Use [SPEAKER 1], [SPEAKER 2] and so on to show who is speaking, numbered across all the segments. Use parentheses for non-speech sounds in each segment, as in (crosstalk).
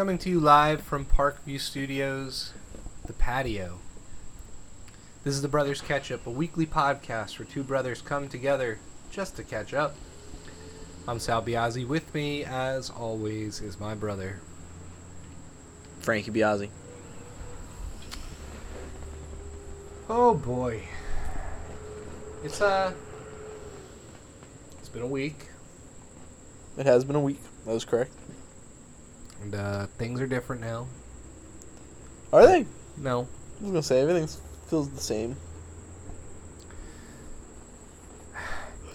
[SPEAKER 1] Coming to you live from Parkview Studios, the patio. This is the Brothers Ketchup, a weekly podcast where two brothers come together just to catch up. I'm Sal Biazzi. With me, as always, is my brother.
[SPEAKER 2] Frankie Biazzi.
[SPEAKER 1] Oh boy. It's uh It's been a week
[SPEAKER 2] It has been a week. That was correct.
[SPEAKER 1] And uh things are different now.
[SPEAKER 2] Are they?
[SPEAKER 1] No.
[SPEAKER 2] I was gonna say everything feels the same.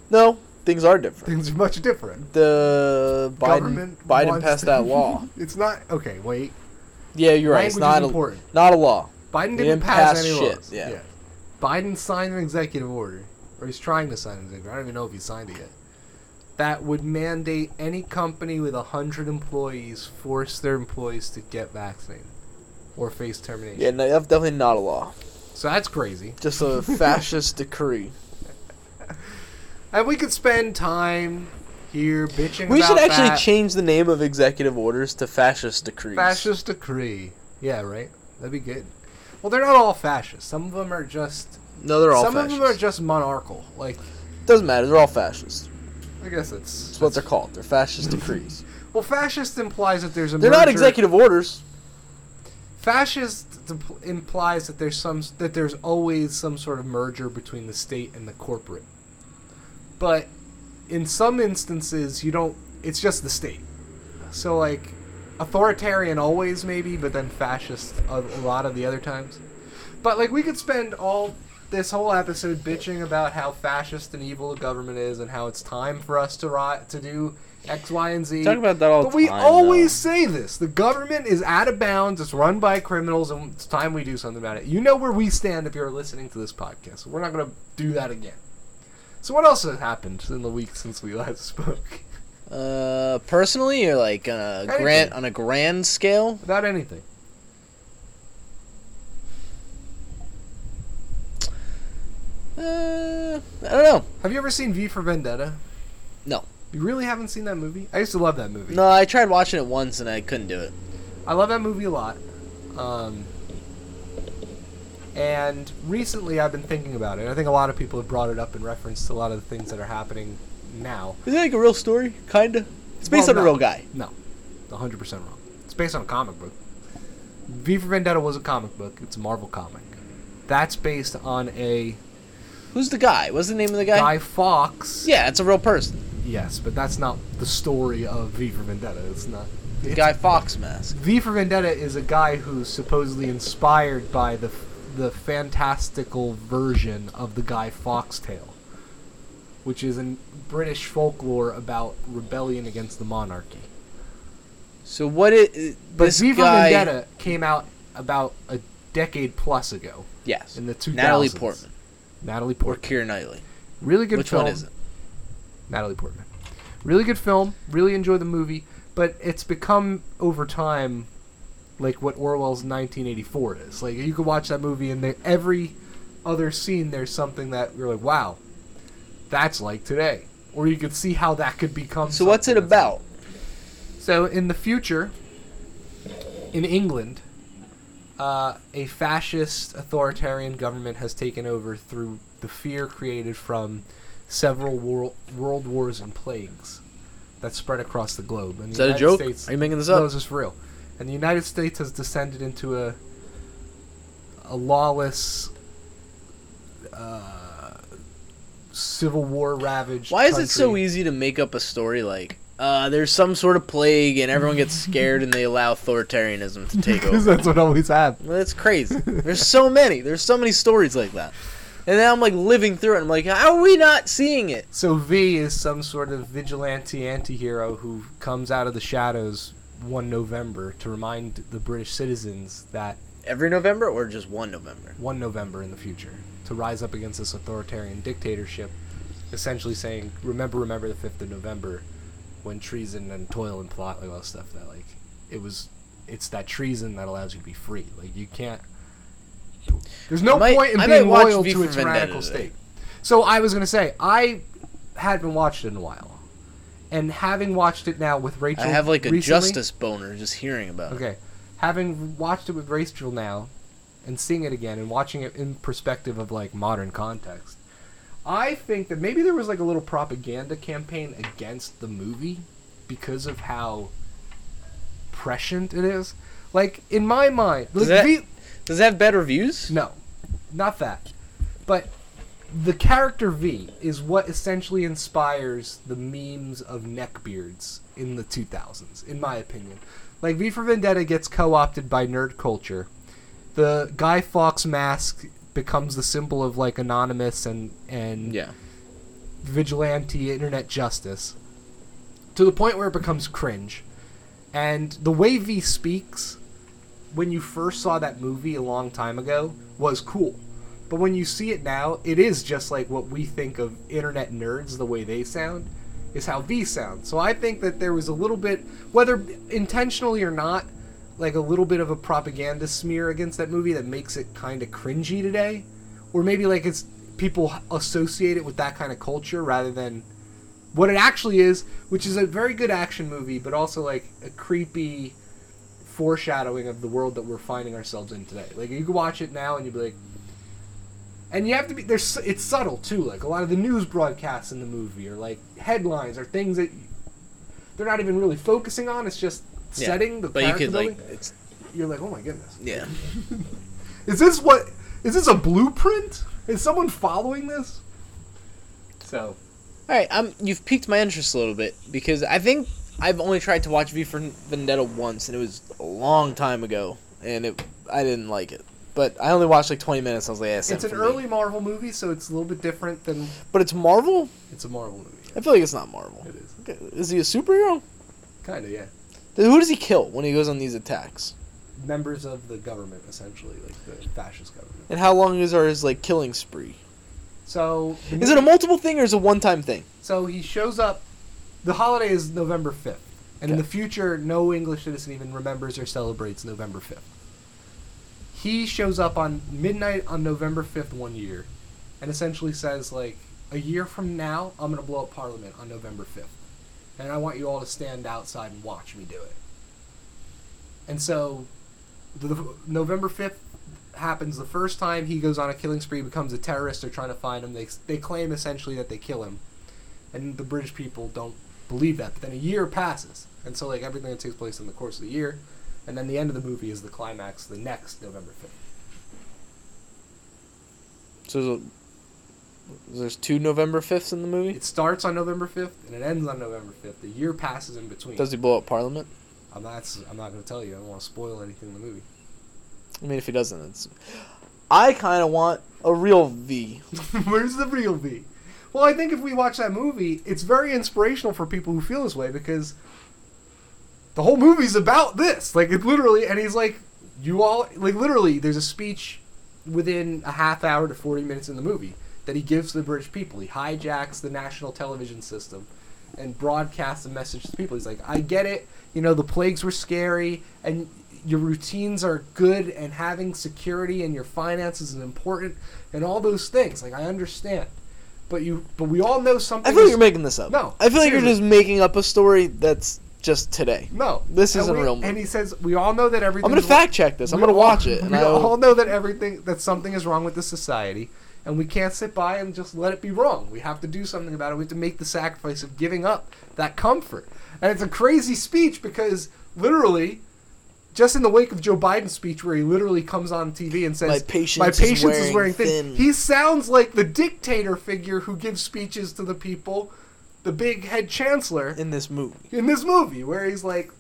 [SPEAKER 2] No, things are different.
[SPEAKER 1] Things are much different.
[SPEAKER 2] The Biden
[SPEAKER 1] Government
[SPEAKER 2] Biden passed that law. (laughs)
[SPEAKER 1] It's not okay, wait.
[SPEAKER 2] Yeah, you're right. It's not a,
[SPEAKER 1] important.
[SPEAKER 2] not a law.
[SPEAKER 1] Biden didn't,
[SPEAKER 2] didn't
[SPEAKER 1] pass,
[SPEAKER 2] pass
[SPEAKER 1] any
[SPEAKER 2] shit,
[SPEAKER 1] laws.
[SPEAKER 2] yeah.
[SPEAKER 1] Biden signed an executive order, or he's trying to sign an executive. I don't even know if he signed it yet. That would mandate any company with hundred employees force their employees to get vaccinated or face termination.
[SPEAKER 2] Yeah, no, that's definitely not a law.
[SPEAKER 1] So that's crazy.
[SPEAKER 2] Just a (laughs) fascist decree.
[SPEAKER 1] And we could spend time here bitching.
[SPEAKER 2] We should actually
[SPEAKER 1] that.
[SPEAKER 2] change the name of executive orders to fascist decrees.
[SPEAKER 1] fascist decree. Yeah, right. That'd be good. Well, they're not all fascist. Some of them are just.
[SPEAKER 2] No, they're all
[SPEAKER 1] some
[SPEAKER 2] fascist.
[SPEAKER 1] of them are just monarchical. Like
[SPEAKER 2] Doesn't matter. They're all fascist.
[SPEAKER 1] I guess it's.
[SPEAKER 2] That's what they're called. They're fascist (laughs) decrees.
[SPEAKER 1] Well, fascist implies that there's a.
[SPEAKER 2] They're not executive orders.
[SPEAKER 1] Fascist implies that there's some that there's always some sort of merger between the state and the corporate. But in some instances, you don't. It's just the state. So like, authoritarian always maybe, but then fascist a, a lot of the other times. But like, we could spend all this whole episode bitching about how fascist and evil the government is, and how it's time for us to ri- to do X, Y, and Z.
[SPEAKER 2] Talk about that all the
[SPEAKER 1] But we always
[SPEAKER 2] though.
[SPEAKER 1] say this: the government is out of bounds. It's run by criminals, and it's time we do something about it. You know where we stand if you're listening to this podcast. We're not going to do that again. So what else has happened in the week since we last spoke?
[SPEAKER 2] Uh, personally, or like on a
[SPEAKER 1] Anything.
[SPEAKER 2] grand on a grand scale?
[SPEAKER 1] About anything?
[SPEAKER 2] Uh, I don't know.
[SPEAKER 1] Have you ever seen V for Vendetta?
[SPEAKER 2] No,
[SPEAKER 1] You really haven't seen that movie? I used to love that movie.
[SPEAKER 2] no. I tried watching it once and I couldn't do it.
[SPEAKER 1] I love that movie a lot. Um, and recently I've been thinking about it. I think a lot of people have brought it up in reference to a lot of the things that are happening now.
[SPEAKER 2] Is it like a real story? Kinda. It's based
[SPEAKER 1] Well,
[SPEAKER 2] on a real guy.
[SPEAKER 1] No, 100% wrong. It's based on a comic book. V for Vendetta was a comic book. It's a Marvel comic. That's based on a
[SPEAKER 2] Who's the guy? What's the name of the guy?
[SPEAKER 1] Guy Fawkes.
[SPEAKER 2] Yeah, it's a real person.
[SPEAKER 1] Yes, but that's not the story of V for Vendetta. It's not.
[SPEAKER 2] The
[SPEAKER 1] it's-
[SPEAKER 2] Guy Fawkes mask.
[SPEAKER 1] V for Vendetta is a guy who's supposedly inspired by the the fantastical version of the Guy Fawkes tale, which is in British folklore about rebellion against the monarchy.
[SPEAKER 2] So what it?
[SPEAKER 1] But V for
[SPEAKER 2] guy.
[SPEAKER 1] Vendetta came out about a decade plus ago
[SPEAKER 2] Yes.
[SPEAKER 1] in the 2000s.
[SPEAKER 2] Natalie Portman
[SPEAKER 1] Natalie
[SPEAKER 2] or
[SPEAKER 1] Portman.
[SPEAKER 2] Keira Knightley.
[SPEAKER 1] Really good
[SPEAKER 2] Which
[SPEAKER 1] film.
[SPEAKER 2] one is it?
[SPEAKER 1] Natalie Portman. Really good film. Really enjoy the movie, but it's become over time like what Orwell's 1984 is. Like you could watch that movie and there, every other scene there's something that you're like, wow, that's like today. Or you could see how that could become.
[SPEAKER 2] So what's it about?
[SPEAKER 1] So in the future, in England, uh, a fascist authoritarian government has taken over through the fear created from several world, world wars and plagues that spread across the globe. And the
[SPEAKER 2] Is that a
[SPEAKER 1] United
[SPEAKER 2] joke?
[SPEAKER 1] States,
[SPEAKER 2] Are you making this
[SPEAKER 1] no,
[SPEAKER 2] up?
[SPEAKER 1] this is for real. And the United States has descended into a a lawless, uh, civil war ravaged.
[SPEAKER 2] Why is it so easy to make up a story like uh, there's some sort of plague and everyone gets (laughs) scared and they allow authoritarianism to take (laughs) over?
[SPEAKER 1] that's what always happens.
[SPEAKER 2] Well, it's crazy. (laughs) There's so many. There's so many stories like that. And now I'm like living through it. I'm like, how are we not seeing it?
[SPEAKER 1] So V is some sort of vigilante anti-hero who comes out of the shadows one November to remind the British citizens that
[SPEAKER 2] Every November or just one November?
[SPEAKER 1] one November in the future to rise up against this authoritarian dictatorship, essentially saying, "Remember, remember the fifth of November, when treason and toil and plot, like all that stuff that like it was, it's that treason that allows you to be free. Like you can't. There's no
[SPEAKER 2] might-
[SPEAKER 1] point in
[SPEAKER 2] I
[SPEAKER 1] being loyal to a tyrannical state. So I was gonna say I hadn't watched it in a while, And having watched it now with Rachel,
[SPEAKER 2] I have like a
[SPEAKER 1] recently-
[SPEAKER 2] justice boner just hearing about it.
[SPEAKER 1] Okay, having watched it with Rachel now, and seeing it again and watching it in perspective of like modern context, I think that maybe there was like a little propaganda campaign against the movie because of how prescient it is. Like in my mind,
[SPEAKER 2] Does
[SPEAKER 1] like,
[SPEAKER 2] that-
[SPEAKER 1] V-
[SPEAKER 2] Does it have bad reviews?
[SPEAKER 1] no, not that. But the character V is what essentially inspires the memes of neckbeards in the 2000s, in my opinion. Like V for Vendetta gets co-opted by nerd culture. The Guy Fawkes mask becomes the symbol of like anonymous and and
[SPEAKER 2] Yeah.
[SPEAKER 1] vigilante internet justice to the point where it becomes cringe. And the way V speaks when you first saw that movie a long time ago was cool. But when you see it now, it is just like what we think of internet nerds, the way they sound, is how V sounds. So I think that there was a little bit, whether intentionally or not, like a little bit of a propaganda smear against that movie that makes it kind of cringy today. Or maybe like it's people associate it with that kind of culture rather than what it actually is, which is a very good action movie, but also like a creepy foreshadowing of the world that we're finding ourselves in today. Like you can watch it now and you'd be like, and you have to be there's it's subtle too. Like a lot of the news broadcasts in the movie are like headlines or things that they're not even really focusing on. It's just
[SPEAKER 2] Yeah.
[SPEAKER 1] setting the
[SPEAKER 2] But you
[SPEAKER 1] character
[SPEAKER 2] could
[SPEAKER 1] building.
[SPEAKER 2] like it's
[SPEAKER 1] You're like, oh my goodness,
[SPEAKER 2] yeah. (laughs)
[SPEAKER 1] is this what? Is this a blueprint? Is someone following this? So
[SPEAKER 2] All right, um, you've piqued my interest a little bit because I think I've only tried to watch V for Vendetta once, and it was a long time ago, and it I didn't like it. But I only watched like 20 minutes. I was like, yeah,
[SPEAKER 1] it's an early Marvel movie, so it's a little bit different than
[SPEAKER 2] But it's Marvel.
[SPEAKER 1] it's a Marvel movie.
[SPEAKER 2] I feel like it's not Marvel.
[SPEAKER 1] It is
[SPEAKER 2] Okay, Is he a superhero?
[SPEAKER 1] kind of yeah.
[SPEAKER 2] Who does he kill when he goes on these attacks?
[SPEAKER 1] Members of the government, essentially, like the fascist government.
[SPEAKER 2] And how long is our his like killing spree?
[SPEAKER 1] So
[SPEAKER 2] Is it a multiple thing or is it a one time thing?
[SPEAKER 1] So he shows up. The holiday is November fifth, and in the future, no English citizen even remembers or celebrates November fifth. He shows up on midnight on November fifth one year, and essentially says like, a year from now, I'm gonna blow up Parliament on November fifth, and I want you all to stand outside and watch me do it. And so, the, November fifth happens the first time he goes on a killing spree, becomes a terrorist. They're trying to find him. They they claim essentially that they kill him, and the British people don't believe that. But then a year passes, and so like everything that takes place in the course of the year, and then the end of the movie is the climax, the next November fifth.
[SPEAKER 2] So there's, two November 5ths in the movie?
[SPEAKER 1] It starts on November fifth and it ends on November fifth. The year passes in between.
[SPEAKER 2] Does he blow up Parliament?
[SPEAKER 1] I'm not. I'm not going to tell you. I don't want to spoil anything in the movie.
[SPEAKER 2] I mean, if he doesn't, it's. I kind of want a real V. (laughs)
[SPEAKER 1] Where's the real V? Well, I think if we watch that movie, it's very inspirational for people who feel this way because the whole movie's about this. Like, it literally, and he's like, you all, like, literally, there's a speech within a half hour to 40 minutes in the movie that he gives to the British people. He hijacks the national television system and broadcasts a message to people. He's like, I get it. You know, the plagues were scary and your routines are good and having security and your finances is important and all those things. Like, I understand. But you, but we all know something.
[SPEAKER 2] I feel like you're making this up.
[SPEAKER 1] No,
[SPEAKER 2] I feel like you're just making up a story that's just today.
[SPEAKER 1] No,
[SPEAKER 2] This isn't
[SPEAKER 1] we-
[SPEAKER 2] real
[SPEAKER 1] And he says we all know that everything.
[SPEAKER 2] I'm gonna fact check this. I'm gonna
[SPEAKER 1] all-
[SPEAKER 2] watch it. And
[SPEAKER 1] we
[SPEAKER 2] I
[SPEAKER 1] all know that everything that something is wrong with the society, and we can't sit by and just let it be wrong. We have to do something about it. We have to make the sacrifice of giving up that comfort. And it's a crazy speech because literally, just in the wake of Joe Biden's speech, where he literally comes on TV and says,
[SPEAKER 2] My patience
[SPEAKER 1] "My
[SPEAKER 2] is
[SPEAKER 1] patience is
[SPEAKER 2] wearing
[SPEAKER 1] wearing thin."
[SPEAKER 2] thin."
[SPEAKER 1] He sounds like the dictator figure who gives speeches to the people, the big head chancellor
[SPEAKER 2] in this movie.
[SPEAKER 1] in this movie where he's like,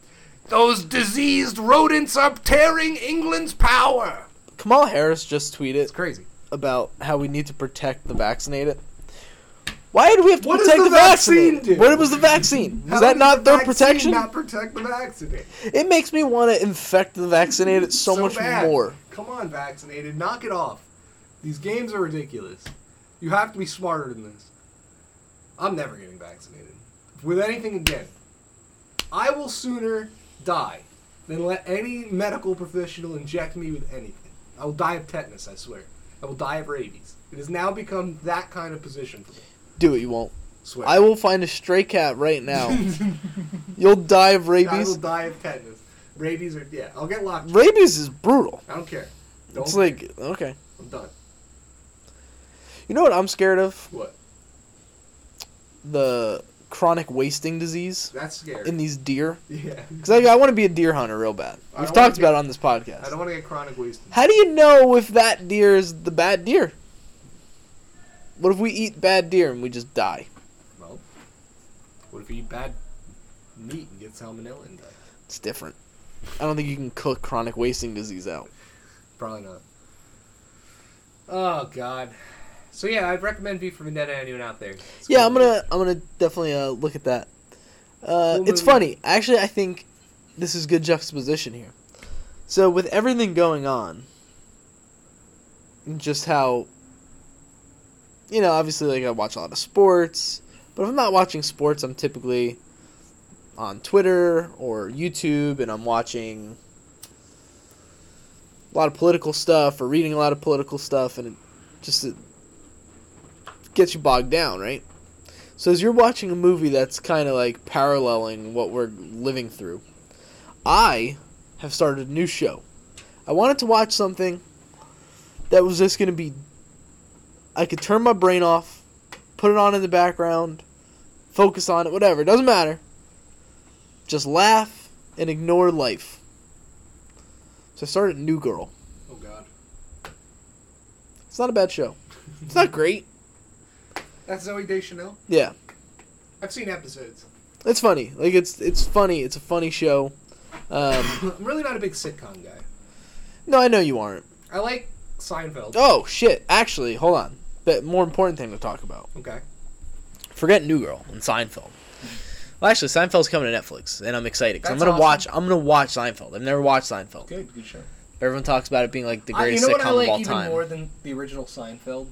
[SPEAKER 1] "Those diseased rodents are tearing England's power."
[SPEAKER 2] Kamal Harris just tweeted
[SPEAKER 1] It's crazy.
[SPEAKER 2] About how we need to protect the vaccinated. Why do we have to
[SPEAKER 1] What
[SPEAKER 2] protect
[SPEAKER 1] the
[SPEAKER 2] the,
[SPEAKER 1] vaccine?
[SPEAKER 2] What was the vaccine? Was that not
[SPEAKER 1] the
[SPEAKER 2] their protection?
[SPEAKER 1] Not protect the vaccinated.
[SPEAKER 2] It makes me want to infect the vaccinated so, much
[SPEAKER 1] bad.
[SPEAKER 2] more.
[SPEAKER 1] Come on, vaccinated, knock it off. These games are ridiculous. You have to be smarter than this. I'm never getting vaccinated with anything again. I will sooner die than let any medical professional inject me with anything. I will die of tetanus, I swear. I will die of rabies. It has now become that kind of position for me.
[SPEAKER 2] Do it, you won't.
[SPEAKER 1] Swear.
[SPEAKER 2] I will find a stray cat right now. (laughs) You'll die of rabies.
[SPEAKER 1] I will die of tetanus. Rabies or yeah, I'll get locked.
[SPEAKER 2] Rabies is brutal.
[SPEAKER 1] I don't care. Don't
[SPEAKER 2] It's like okay.
[SPEAKER 1] I'm done.
[SPEAKER 2] You know what I'm scared of?
[SPEAKER 1] What?
[SPEAKER 2] The chronic wasting disease
[SPEAKER 1] That's scary.
[SPEAKER 2] in these deer. (laughs)
[SPEAKER 1] yeah.
[SPEAKER 2] Because I, I want to be a deer hunter real bad. We've talked about
[SPEAKER 1] get-
[SPEAKER 2] it on this podcast.
[SPEAKER 1] I don't want to get chronic wasting.
[SPEAKER 2] How do you know if that deer is the bad deer? What if we eat bad deer and we just die?
[SPEAKER 1] Well, what if we eat bad meat and get salmonella and die?
[SPEAKER 2] It's different. I don't think you can cook chronic wasting disease out.
[SPEAKER 1] Probably not. Oh God. So yeah, I'd recommend V for Vendetta to anyone out there. It's
[SPEAKER 2] Yeah. I'm gonna I'm gonna definitely uh, look at that. Uh,
[SPEAKER 1] Cool
[SPEAKER 2] it's funny. Actually, I think this is good juxtaposition here. So with everything going on, just how you know, obviously, like I watch a lot of sports, but if I'm not watching sports, I'm typically on Twitter or YouTube, and I'm watching a lot of political stuff or reading a lot of political stuff, and it just it gets you bogged down, right? So as you're watching a movie that's kind of like paralleling what we're living through, I have started a new show. I wanted to watch something that was just going to be I could turn my brain off, put it on in the background, focus on it, whatever, it doesn't matter. Just laugh and ignore life. So I started New Girl.
[SPEAKER 1] Oh God.
[SPEAKER 2] It's not a bad show. It's not great.
[SPEAKER 1] That's Zooey Deschanel.
[SPEAKER 2] Yeah.
[SPEAKER 1] I've seen episodes.
[SPEAKER 2] It's funny. Like it's it's funny. It's a funny show. Um, (coughs)
[SPEAKER 1] I'm really not a big sitcom guy.
[SPEAKER 2] no, I know you aren't.
[SPEAKER 1] I like Seinfeld.
[SPEAKER 2] Oh shit! Actually, hold on. But more important thing to talk about.
[SPEAKER 1] Okay.
[SPEAKER 2] Forget New Girl and Seinfeld. Well, actually, Seinfeld's coming to Netflix, and I'm excited because I'm
[SPEAKER 1] That's
[SPEAKER 2] gonna
[SPEAKER 1] awesome.
[SPEAKER 2] watch. I'm gonna watch Seinfeld. I've never watched Seinfeld.
[SPEAKER 1] Good. Good show.
[SPEAKER 2] Everyone talks about it being like the
[SPEAKER 1] I, you
[SPEAKER 2] greatest
[SPEAKER 1] know what I
[SPEAKER 2] sitcom
[SPEAKER 1] like
[SPEAKER 2] of all
[SPEAKER 1] even
[SPEAKER 2] time.
[SPEAKER 1] more than the original Seinfeld?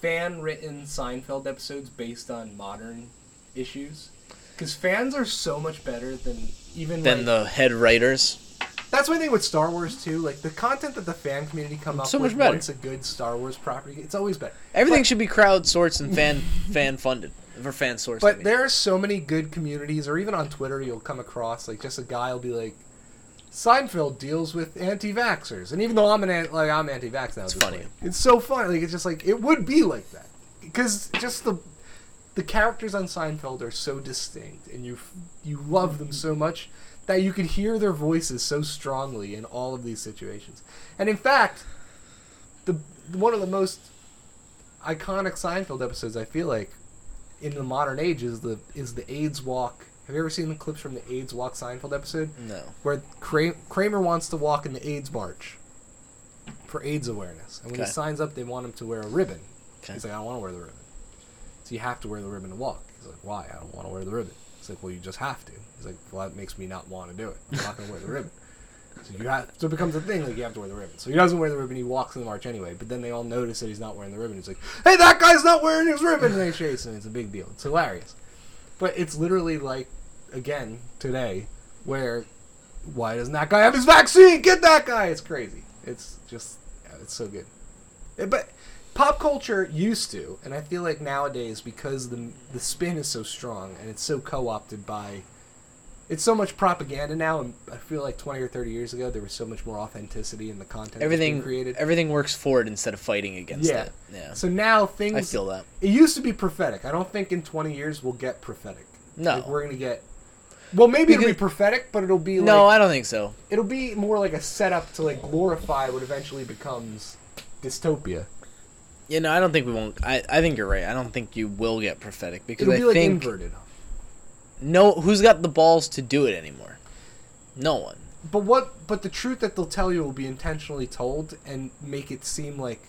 [SPEAKER 1] Fan written Seinfeld episodes based on modern issues. Because fans are so much better than even
[SPEAKER 2] than
[SPEAKER 1] like,
[SPEAKER 2] the head writers.
[SPEAKER 1] That's my thing with Star Wars too. Like the content that the fan community come up
[SPEAKER 2] So
[SPEAKER 1] with
[SPEAKER 2] much better.
[SPEAKER 1] once a good Star Wars property, it's always better.
[SPEAKER 2] Everything
[SPEAKER 1] But-
[SPEAKER 2] should be crowdsourced and fan (laughs) fan funded for fan sourced. I
[SPEAKER 1] But
[SPEAKER 2] mean.
[SPEAKER 1] there are so many good communities, or even on Twitter, you'll come across like just a guy will be like, Seinfeld deals with anti-vaxxers, and even though I'm an an- like I'm anti-vax now,
[SPEAKER 2] It's funny.
[SPEAKER 1] point, It's so funny. Like it's just like it would be like that because just the the characters on Seinfeld are so distinct, and you you love them so much that you could hear their voices so strongly in all of these situations. And in fact, the one of the most iconic Seinfeld episodes I feel like in the modern age is the is the AIDS walk. Have you ever seen the clips from the AIDS walk Seinfeld episode
[SPEAKER 2] no.
[SPEAKER 1] where Kramer wants to walk in the AIDS march for AIDS awareness, and when
[SPEAKER 2] Okay.
[SPEAKER 1] he signs up, they want him to wear a ribbon.
[SPEAKER 2] Okay.
[SPEAKER 1] He's like, I don't want to wear the ribbon. So you have to wear the ribbon to walk. He's like, Why? I don't want to wear the ribbon. He's like, Well, you just have to. He's like, Well, that makes me not want to do it. I'm not going to wear the ribbon. (laughs) So you have. So it becomes a thing. Like you have to wear the ribbon. So he doesn't wear the ribbon. He walks in the march anyway. But then they all notice that he's not wearing the ribbon. He's like, Hey, that guy's not wearing his ribbon. And they chase him. It's a big deal. It's hilarious. But it's literally like, again, today, where why doesn't that guy have his vaccine? Get that guy. It's crazy. It's just, yeah, it's so good. Yeah, But pop culture used to, and I feel like nowadays because the the spin is so strong and it's so co-opted by, it's so much propaganda now. And I feel like twenty or thirty years ago there was so much more authenticity in the content
[SPEAKER 2] Everything
[SPEAKER 1] created.
[SPEAKER 2] everything works for it instead of fighting against
[SPEAKER 1] Yeah.
[SPEAKER 2] it. Yeah.
[SPEAKER 1] So now things.
[SPEAKER 2] I feel that.
[SPEAKER 1] It used to be prophetic. I don't think in 20 years we'll get prophetic.
[SPEAKER 2] No.
[SPEAKER 1] Like, we're gonna get. Well, maybe it'll be prophetic, but it'll be like
[SPEAKER 2] No, I don't think so.
[SPEAKER 1] it'll be more like a setup to like glorify what eventually becomes dystopia.
[SPEAKER 2] Yeah, no, I don't think we won't. I, I think you're right. I don't think you will get prophetic because
[SPEAKER 1] It'll
[SPEAKER 2] I
[SPEAKER 1] be like
[SPEAKER 2] think
[SPEAKER 1] inverted.
[SPEAKER 2] no. Who's got the balls to do it anymore? No one.
[SPEAKER 1] But what? But the truth that they'll tell you will be intentionally told and make it seem like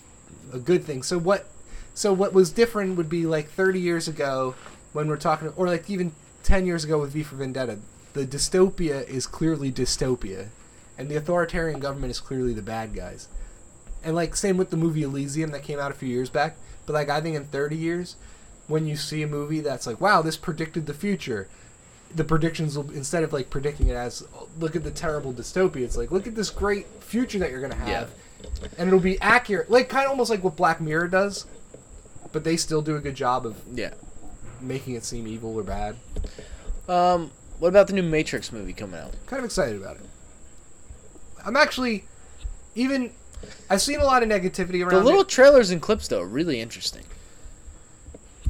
[SPEAKER 1] a good thing. So what? So what was different would be like 30 years ago when we're talking, or like even 10 years ago with V for Vendetta. The dystopia is clearly dystopia, and the authoritarian government is clearly the bad guys. And like same with the movie Elysium that came out a few years back. But like I think in 30 years, when you see a movie that's like, wow, this predicted the future, the predictions will instead of like predicting it as look at the terrible dystopia it's like look at this great future that you're gonna have and it'll be accurate like kind of almost like what black mirror does but they still do a good job of
[SPEAKER 2] Yeah.
[SPEAKER 1] Making it seem evil or bad.
[SPEAKER 2] Um, what about the new Matrix movie coming out?
[SPEAKER 1] Kind of excited about it. I'm actually even. I've seen a lot of negativity around
[SPEAKER 2] The little
[SPEAKER 1] it.
[SPEAKER 2] trailers and clips though are really interesting.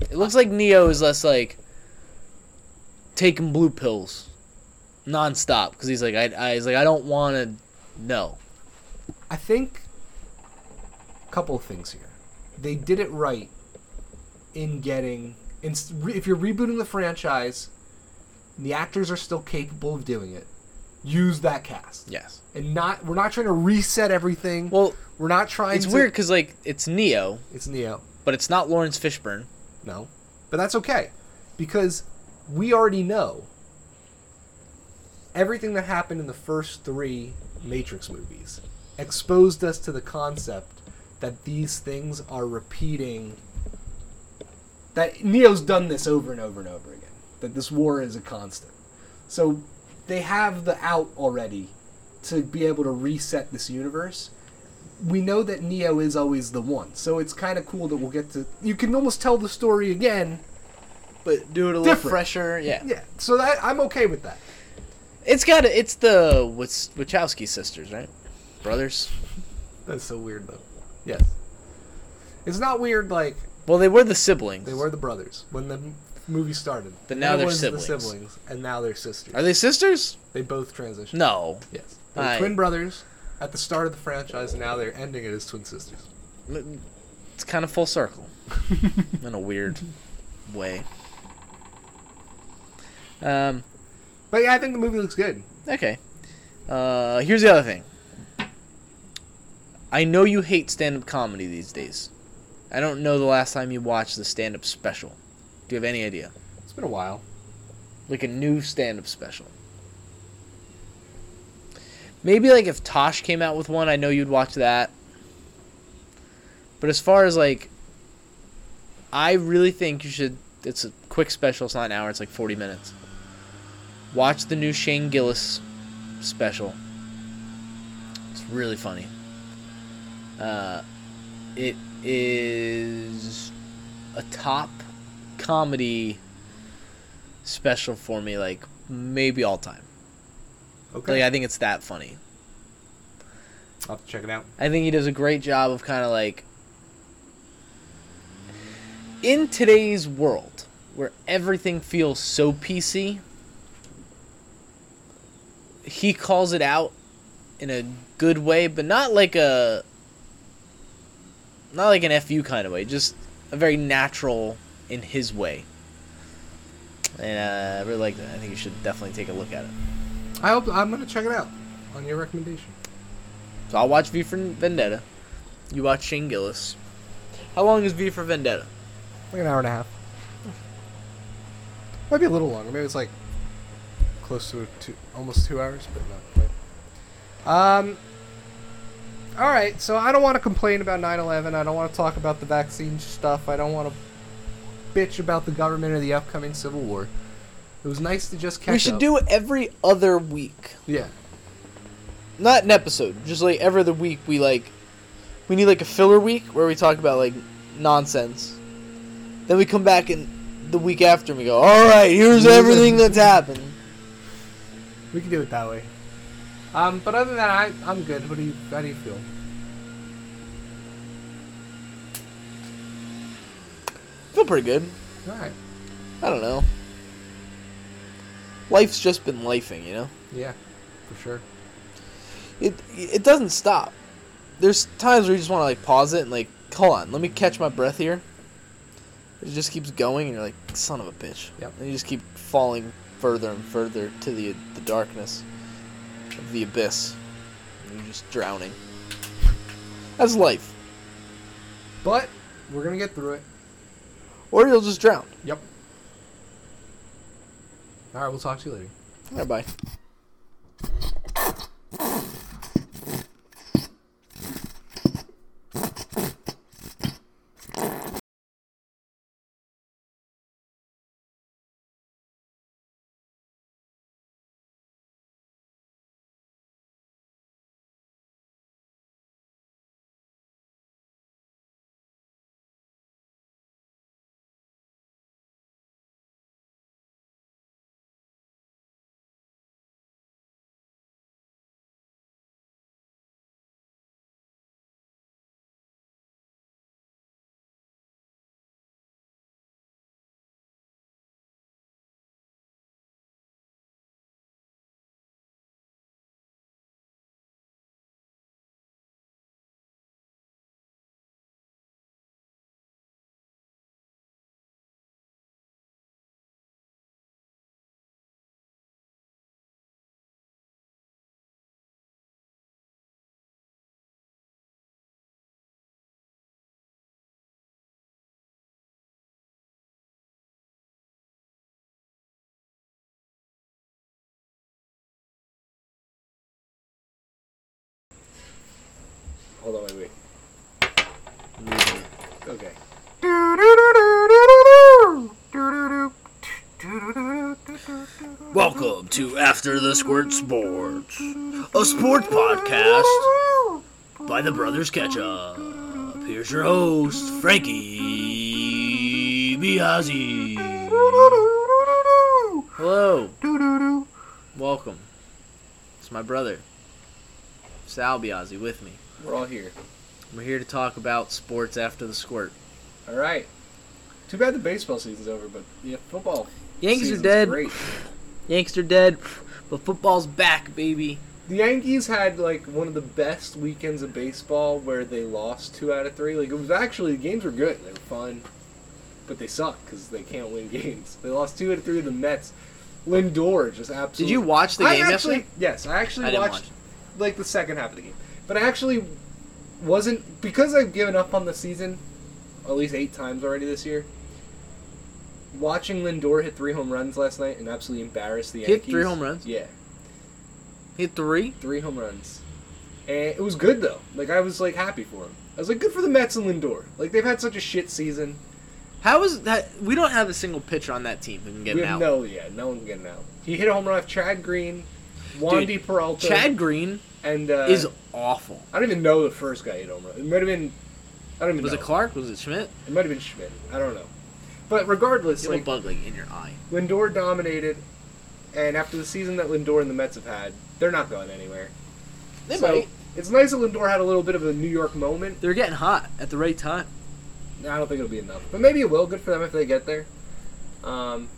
[SPEAKER 2] It looks like Neo is less like taking blue pills nonstop because he's like I, I he's like I don't want to know.
[SPEAKER 1] I think a couple of things here. They did it right in getting. If you're rebooting the franchise, and the actors are still capable of doing it. Use that cast,
[SPEAKER 2] Yes.
[SPEAKER 1] and not. We're not trying to reset everything.
[SPEAKER 2] Well,
[SPEAKER 1] we're not trying.
[SPEAKER 2] it's
[SPEAKER 1] to,
[SPEAKER 2] weird because like it's Neo,
[SPEAKER 1] It's Neo.
[SPEAKER 2] but it's not Laurence Fishburne.
[SPEAKER 1] No, but that's okay, because we already know everything that happened in the first three Matrix movies exposed us to the concept that these things are repeating. That Neo's done this over and over and over again. That this war is a constant. So they have the out already to be able to reset this universe. We know that Neo is always the one, so it's kind of cool that we'll get to. You can almost tell the story again.
[SPEAKER 2] But do it a little
[SPEAKER 1] Different.
[SPEAKER 2] fresher. Yeah.
[SPEAKER 1] Yeah, so that I'm okay with that.
[SPEAKER 2] It's got a, it's the Wachowski sisters, right? Brothers.
[SPEAKER 1] That's so weird though. Yes, it's not weird like
[SPEAKER 2] Well, they were the siblings.
[SPEAKER 1] they were the brothers when the movie started.
[SPEAKER 2] But now
[SPEAKER 1] it
[SPEAKER 2] they're
[SPEAKER 1] was
[SPEAKER 2] siblings.
[SPEAKER 1] The siblings, and now they're sisters.
[SPEAKER 2] Are they sisters?
[SPEAKER 1] They both transitioned.
[SPEAKER 2] No.
[SPEAKER 1] Yes, they're
[SPEAKER 2] Aye.
[SPEAKER 1] twin brothers at the start of the franchise, and now they're ending it as twin sisters.
[SPEAKER 2] It's kind of full circle (laughs) in a weird way. Um.
[SPEAKER 1] But yeah, I think the movie looks good.
[SPEAKER 2] Okay. Uh, here's the other thing. I know you hate stand-up comedy these days. I don't know the last time you watched the stand-up special. Do you have any idea?
[SPEAKER 1] It's been a while.
[SPEAKER 2] Like a new stand-up special. Maybe like if Tosh came out with one, I know you'd watch that. But as far as like I really think you should it's a quick special, it's not an hour, it's like 40 minutes. Watch the new Shane Gillis special. It's really funny. Uh, it is a top comedy special for me, like maybe all time.
[SPEAKER 1] Okay,
[SPEAKER 2] Like I think it's that funny.
[SPEAKER 1] I'll have to check it out.
[SPEAKER 2] I think he does a great job of kind of like in today's world where everything feels so PC, he calls it out in a good way, but not like a not like an FU kind of way, just a very natural in his way. And uh, I really like that. I think you should definitely take a look at it.
[SPEAKER 1] I hope I'm gonna check it out on your recommendation.
[SPEAKER 2] So I'll watch V for Vendetta. You watch Shane Gillis. How long is V for Vendetta?
[SPEAKER 1] Like an hour and a half. Might be a little longer. Maybe it's like close to two, almost two hours, but not quite. Um. All right, so I don't want to complain about 9/11. I don't want to talk about the vaccine stuff. I don't want to bitch about the government or the upcoming civil war. It was nice to just catch
[SPEAKER 2] we should
[SPEAKER 1] up.
[SPEAKER 2] do it every other week.
[SPEAKER 1] Yeah,
[SPEAKER 2] Not an episode, just like every other week we like we need like a filler week where we talk about like nonsense. Then we come back in the week after and we go, "All right, here's everything that's happened."
[SPEAKER 1] we can do it that way. Um, but other than that, I, I'm good. What do you? How do you feel?
[SPEAKER 2] feel pretty good.
[SPEAKER 1] All right.
[SPEAKER 2] I don't know. Life's just been lifing, you know.
[SPEAKER 1] Yeah, for sure.
[SPEAKER 2] it it doesn't stop. There's times where you just want to like pause it and like, hold on, let me catch my breath here. It just keeps going, and you're like, son of a bitch.
[SPEAKER 1] Yep.
[SPEAKER 2] And you just keep falling further and further to the the darkness of the abyss. You're just drowning. That's life.
[SPEAKER 1] But we're gonna get through it.
[SPEAKER 2] Or you'll just drown.
[SPEAKER 1] Yep. All right, we'll talk to you later.
[SPEAKER 2] Alright, bye.
[SPEAKER 1] Hold on, wait, wait. Okay.
[SPEAKER 2] Welcome to After the Squirt Sports, a sports podcast by the Brothers Ketchup. Here's your host, Frankie Biazzi. Hello. Welcome. It's my brother, Sal Biazzi, with me.
[SPEAKER 1] We're all here.
[SPEAKER 2] We're here to talk about sports after the squirt.
[SPEAKER 1] All right. Too bad the baseball season's over, but yeah, football.
[SPEAKER 2] Yankees are dead.
[SPEAKER 1] Great.
[SPEAKER 2] Yankees are dead, but football's back, baby.
[SPEAKER 1] The Yankees had like one of the best weekends of baseball where they lost two out of three. Like it was actually the games were good. They were fun, but they suck because they can't win (laughs) games. They lost two out of three to the Mets. Lindor just absolutely.
[SPEAKER 2] Did you watch the
[SPEAKER 1] I
[SPEAKER 2] game
[SPEAKER 1] actually,
[SPEAKER 2] yesterday?
[SPEAKER 1] Yes, I actually
[SPEAKER 2] I
[SPEAKER 1] watched
[SPEAKER 2] watch
[SPEAKER 1] like the second half of the game, but I actually wasn't because I've given up on the season at least eight times already this year. Watching Lindor hit three home runs last night and absolutely embarrass the Yankees.
[SPEAKER 2] Hit three home runs?
[SPEAKER 1] Yeah,
[SPEAKER 2] Hit three.
[SPEAKER 1] three home runs, and it was good though. Like I was like happy for him. I was like, good for the Mets and Lindor. Like they've had such a shit season.
[SPEAKER 2] How is that? We don't have a single pitcher on that team who can get
[SPEAKER 1] we have
[SPEAKER 2] out.
[SPEAKER 1] no, yeah, no one getting out. He hit a home run off Chad Green, Wandy Peralta,
[SPEAKER 2] Chad Green
[SPEAKER 1] and uh,
[SPEAKER 2] is awful.
[SPEAKER 1] I don't even know the first guy home run. It might have been. I don't even
[SPEAKER 2] Was
[SPEAKER 1] know.
[SPEAKER 2] it Clark? Was it Schmidt?
[SPEAKER 1] It might have been Schmidt. I don't know. But regardless,
[SPEAKER 2] You a
[SPEAKER 1] like
[SPEAKER 2] bug like in your eye.
[SPEAKER 1] Lindor dominated, and after the season that Lindor and the Mets have had, they're not going anywhere.
[SPEAKER 2] They
[SPEAKER 1] so
[SPEAKER 2] might.
[SPEAKER 1] it's nice that Lindor had a little bit of a New York moment.
[SPEAKER 2] They're getting hot at the right time.
[SPEAKER 1] I don't think it'll be enough, but maybe it will. Good for them if they get there. Um,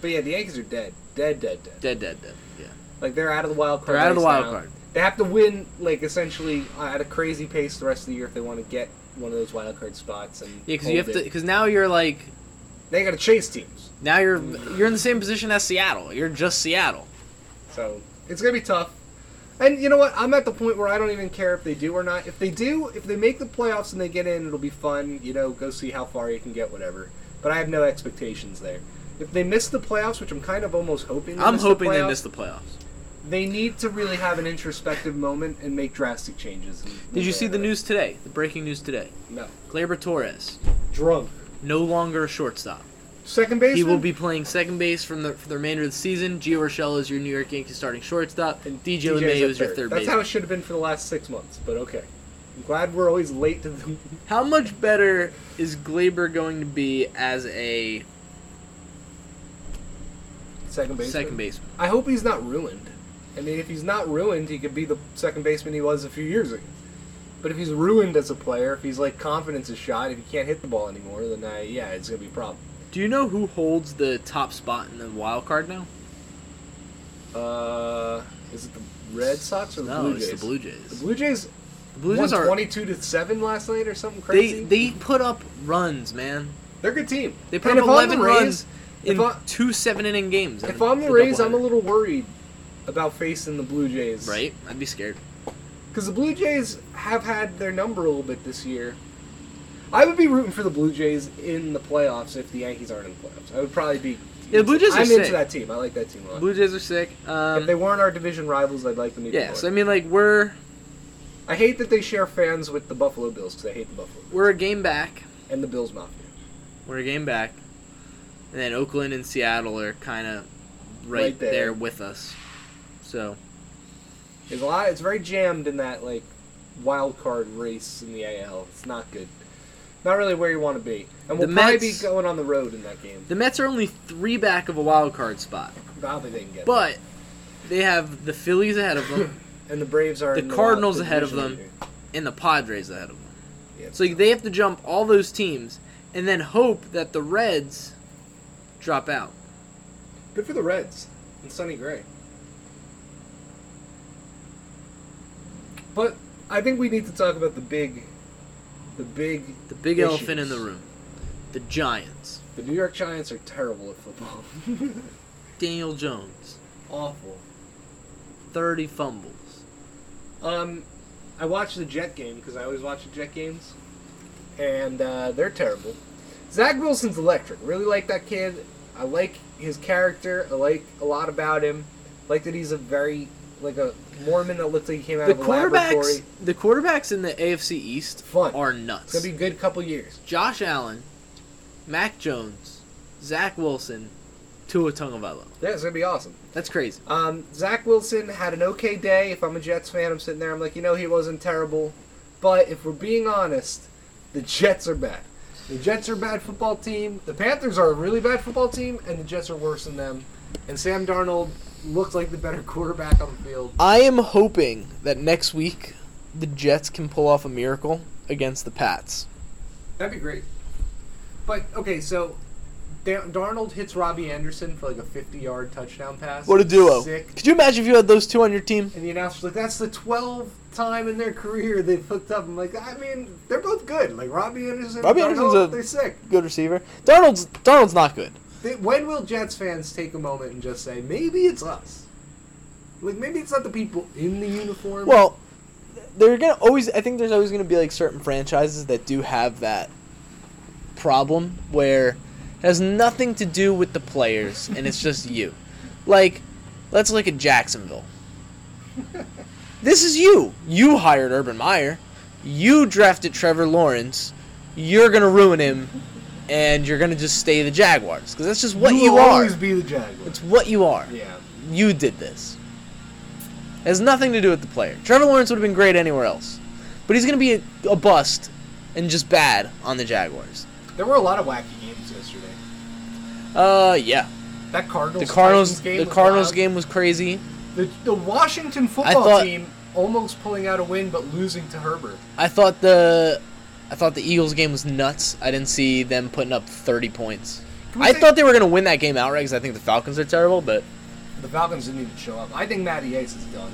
[SPEAKER 1] but yeah, the Yankees are dead, dead, dead, dead.
[SPEAKER 2] Dead, dead, dead.
[SPEAKER 1] Like they're out of the wild card.
[SPEAKER 2] They're out of the wild
[SPEAKER 1] now.
[SPEAKER 2] card.
[SPEAKER 1] They have to win, like essentially uh, at a crazy pace the rest of the year if they want to get one of those wild card spots. And
[SPEAKER 2] Yeah, because you have to. Because now you're like,
[SPEAKER 1] They got to chase teams.
[SPEAKER 2] now you're you're in the same position as Seattle. You're just Seattle.
[SPEAKER 1] So it's gonna be tough. And you know what? I'm at the point where I don't even care if they do or not. If they do, if they make the playoffs and they get in, it'll be fun. You know, go see how far you can get, whatever. But I have no expectations there. If they miss the playoffs, which I'm kind of almost hoping,
[SPEAKER 2] I'm hoping
[SPEAKER 1] the
[SPEAKER 2] they miss the playoffs.
[SPEAKER 1] They need to really have an introspective moment and make drastic changes.
[SPEAKER 2] Did you see the news today? The breaking news today.
[SPEAKER 1] No.
[SPEAKER 2] Gleyber Torres,
[SPEAKER 1] Drunk.
[SPEAKER 2] no longer a shortstop.
[SPEAKER 1] Second baseman.
[SPEAKER 2] He will be playing second base from the for the remainder of the season. Gio Urshela is your New York Yankees starting shortstop, and DJ, LeMahieu is your third
[SPEAKER 1] That's
[SPEAKER 2] baseman.
[SPEAKER 1] how it should have been for the last six months. But okay. I'm glad we're always late to the (laughs)
[SPEAKER 2] How much better is Gleyber going to be as a
[SPEAKER 1] second baseman.
[SPEAKER 2] second baseman?
[SPEAKER 1] I hope he's not ruined. I mean, if he's not ruined, he could be the second baseman he was a few years ago. But if he's ruined as a player, if he's like confidence is shot, if he can't hit the ball anymore, then uh, yeah, it's gonna be a problem.
[SPEAKER 2] Do you know who holds the top spot in the wild card now?
[SPEAKER 1] Uh, is it the Red Sox or the
[SPEAKER 2] no,
[SPEAKER 1] Blue
[SPEAKER 2] it's
[SPEAKER 1] Jays?
[SPEAKER 2] the Blue Jays.
[SPEAKER 1] The Blue Jays
[SPEAKER 2] The Blue
[SPEAKER 1] won
[SPEAKER 2] Jays are
[SPEAKER 1] twenty-two to seven last night or something crazy.
[SPEAKER 2] they they put up runs, man.
[SPEAKER 1] They're a good team.
[SPEAKER 2] They put
[SPEAKER 1] And
[SPEAKER 2] up
[SPEAKER 1] if I'm the
[SPEAKER 2] eleven
[SPEAKER 1] Rays-
[SPEAKER 2] runs in
[SPEAKER 1] I-
[SPEAKER 2] two seven inning games.
[SPEAKER 1] If I'm the Rays, I'm a little worried about facing the Blue Jays.
[SPEAKER 2] right. I'd be scared.
[SPEAKER 1] Because the Blue Jays have had their number a little bit this year. I would be rooting for the Blue Jays in the playoffs if the Yankees aren't in the playoffs. I would probably be.
[SPEAKER 2] Yeah, the Blue Jays are
[SPEAKER 1] I'm
[SPEAKER 2] sick.
[SPEAKER 1] into that team. I like that team a lot.
[SPEAKER 2] Blue Jays are sick. Um,
[SPEAKER 1] if they weren't our division rivals, I'd like them even
[SPEAKER 2] yeah, so I mean, like we're
[SPEAKER 1] I hate that they share fans with the Buffalo Bills because I hate the Buffalo Bills.
[SPEAKER 2] we're a game back.
[SPEAKER 1] and the Bills Mafia.
[SPEAKER 2] We're a game back, and then Oakland and Seattle are kind of right,
[SPEAKER 1] Right there.
[SPEAKER 2] there. with us. So
[SPEAKER 1] There's a lot. It's very jammed in that like wild card race in the AL. It's not good. Not really where you want to be. And we'll
[SPEAKER 2] The
[SPEAKER 1] probably
[SPEAKER 2] Mets-
[SPEAKER 1] be going on the road in that game.
[SPEAKER 2] the Mets are only three back of a wild card spot,
[SPEAKER 1] I they can get.
[SPEAKER 2] but they have the Phillies ahead of them (laughs)
[SPEAKER 1] and the Braves are
[SPEAKER 2] the
[SPEAKER 1] in
[SPEAKER 2] Cardinals
[SPEAKER 1] wild-
[SPEAKER 2] ahead of them.
[SPEAKER 1] leader.
[SPEAKER 2] and the Padres ahead of them.
[SPEAKER 1] Yeah,
[SPEAKER 2] So they have to jump all those teams and then hope that the Reds drop out.
[SPEAKER 1] Good for the Reds and Sonny Gray. But I think we need to talk about the big, the big.
[SPEAKER 2] The big elephant in the room. The Giants.
[SPEAKER 1] The New York Giants are terrible at football. (laughs)
[SPEAKER 2] Daniel Jones.
[SPEAKER 1] Awful.
[SPEAKER 2] 30 fumbles.
[SPEAKER 1] Um, I watched the Jet game because I always watch the Jet games, and uh, they're terrible. Zach Wilson's electric. Really like that kid. I like his character. I like a lot about him. Like that he's a very like a Mormon that looked like he came out
[SPEAKER 2] The
[SPEAKER 1] of a laboratory.
[SPEAKER 2] the quarterbacks in the AFC East
[SPEAKER 1] Fun.
[SPEAKER 2] are
[SPEAKER 1] It's
[SPEAKER 2] nuts.
[SPEAKER 1] gonna be a good couple years.
[SPEAKER 2] Josh Allen, Mac Jones, Zach Wilson, Tua Tagovailoa.
[SPEAKER 1] Yeah, it's gonna be awesome.
[SPEAKER 2] That's crazy.
[SPEAKER 1] Um, Zach Wilson had an okay day. If I'm a Jets fan, I'm sitting there. I'm like, you know, he wasn't terrible. But if we're being honest, the Jets are bad. The Jets are a bad football team. The Panthers are a really bad football team, and the Jets are worse than them. And Sam Darnold looks like the better (laughs) quarterback on the field.
[SPEAKER 2] I am hoping that next week the Jets can pull off a miracle against the Pats.
[SPEAKER 1] That'd be great. But okay, so Da- Darnold hits Robbie Anderson for like a 50-yard touchdown pass.
[SPEAKER 2] What a duo!
[SPEAKER 1] Sick.
[SPEAKER 2] Could you imagine if you had those two on your team?
[SPEAKER 1] And the announcer's like, "That's the 12th time in their career they've hooked up." I'm like, I mean, they're both good. Like Robbie Anderson,
[SPEAKER 2] Robbie
[SPEAKER 1] Darnold,
[SPEAKER 2] Anderson's a-
[SPEAKER 1] they're sick.
[SPEAKER 2] Good receiver. Darnold's Darnold's not good.
[SPEAKER 1] When will Jets fans take a moment and just say, maybe it's us? Like maybe it's not the people in the uniform.
[SPEAKER 2] Well, they're gonna always. I think there's always gonna be like certain franchises that do have that problem where it has nothing to do with the players and it's just you. Like, let's look at Jacksonville. (laughs) This is you. You hired Urban Meyer. You drafted Trevor Lawrence. You're gonna ruin him, and you're gonna just stay the Jaguars because that's just what you,
[SPEAKER 1] will
[SPEAKER 2] are.
[SPEAKER 1] always be the Jaguars.
[SPEAKER 2] It's what you are.
[SPEAKER 1] Yeah.
[SPEAKER 2] You did this. It has nothing to do with the player. Trevor Lawrence would have been great anywhere else, but he's gonna be a, a bust and just bad on the Jaguars.
[SPEAKER 1] There were a lot of wacky games yesterday.
[SPEAKER 2] Uh, yeah.
[SPEAKER 1] That Cardinals
[SPEAKER 2] The Cardinals,
[SPEAKER 1] game
[SPEAKER 2] the Cardinals
[SPEAKER 1] wild.
[SPEAKER 2] game was crazy.
[SPEAKER 1] The, the Washington football
[SPEAKER 2] thought-
[SPEAKER 1] team almost pulling out a win but losing to Herbert.
[SPEAKER 2] I thought the, I thought the Eagles game was nuts. I didn't see them putting up 30 points. I thought they were gonna win that game outright because I think the Falcons are terrible, but
[SPEAKER 1] the Falcons didn't even show up. I think Matty Ice is done.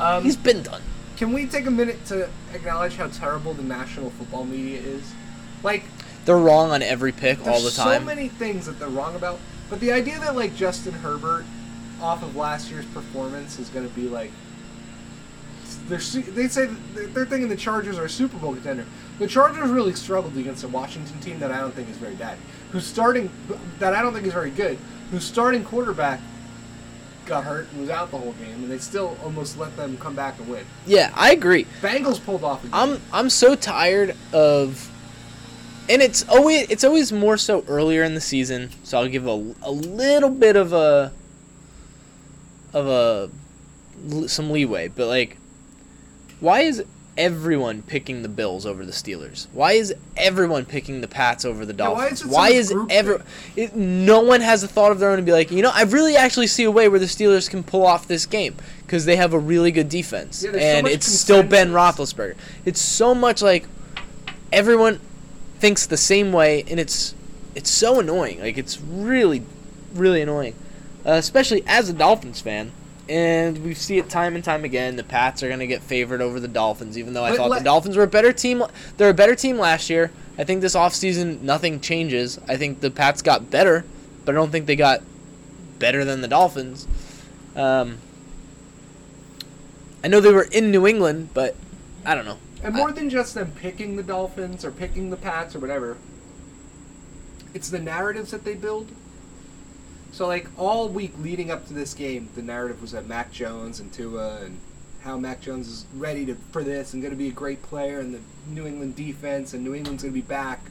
[SPEAKER 1] Um,
[SPEAKER 2] he's been done.
[SPEAKER 1] can we take a minute to acknowledge how terrible the national football media is? Like,
[SPEAKER 2] They're wrong on every pick all the time.
[SPEAKER 1] There's so many things that they're wrong about. But the idea that like Justin Herbert, off of last year's performance, is going to be like, they're, they say they're thinking the Chargers are a Super Bowl contender. The Chargers really struggled against a Washington team that I don't think is very bad. Who's starting that I don't think is very good. Whose starting quarterback got hurt and was out the whole game, and they still almost let them come back and win.
[SPEAKER 2] yeah, I agree.
[SPEAKER 1] Bengals pulled off.
[SPEAKER 2] I'm I'm so tired of and it's always it's always more so earlier in the season, so I'll give a, a little bit of a of a some leeway, but like why is everyone picking the Bills over the Steelers? Why is everyone picking the Pats over the
[SPEAKER 1] Yeah, why
[SPEAKER 2] Dolphins?
[SPEAKER 1] is
[SPEAKER 2] why is
[SPEAKER 1] group
[SPEAKER 2] ever it, no one has a thought of their own to be like, you know, I really actually see a way where the Steelers can pull off this game because they have a really good defense
[SPEAKER 1] Yeah, there's so
[SPEAKER 2] and it's still Ben. Roethlisberger. It's so much like everyone thinks the same way, and it's it's so annoying. Like it's really, really annoying, uh, especially as a Dolphins fan. And we see it time and time again. The Pats are going to get favored over the Dolphins, even though I
[SPEAKER 1] But
[SPEAKER 2] thought the Dolphins were a better team. They're a better team last year. I think this offseason, nothing changes. I think the Pats got better, but I don't think they got better than the Dolphins. Um, I know they were in New England, but I don't know.
[SPEAKER 1] And more than just them picking the Dolphins or picking the Pats or whatever, it's the narratives that they build. So, like, all week leading up to this game, the narrative was that Mac Jones and Tua and how Mac Jones is ready to for this and going to be a great player and the New England defense and New England's going to be back.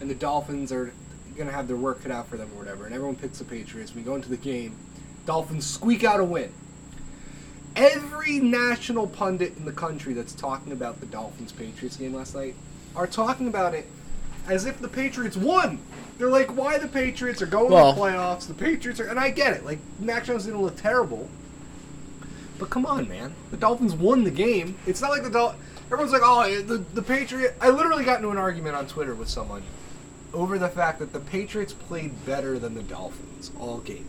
[SPEAKER 1] And the Dolphins are going to have their work cut out for them or whatever. And everyone picks the Patriots. We go into the game. Dolphins squeak out a win. Every national pundit in the country that's talking about the Dolphins Patriots game last night are talking about it as if the Patriots won. They're like, why the Patriots are going
[SPEAKER 2] Well-
[SPEAKER 1] to the playoffs? The Patriots are, and I get it. Like Mac Jones didn't look terrible, but come on, man, the Dolphins won the game. It's not like the Dol- Everyone's like, oh, eh, the the Patriot. I literally got into an argument on Twitter with someone over the fact that the Patriots played better than the Dolphins all game,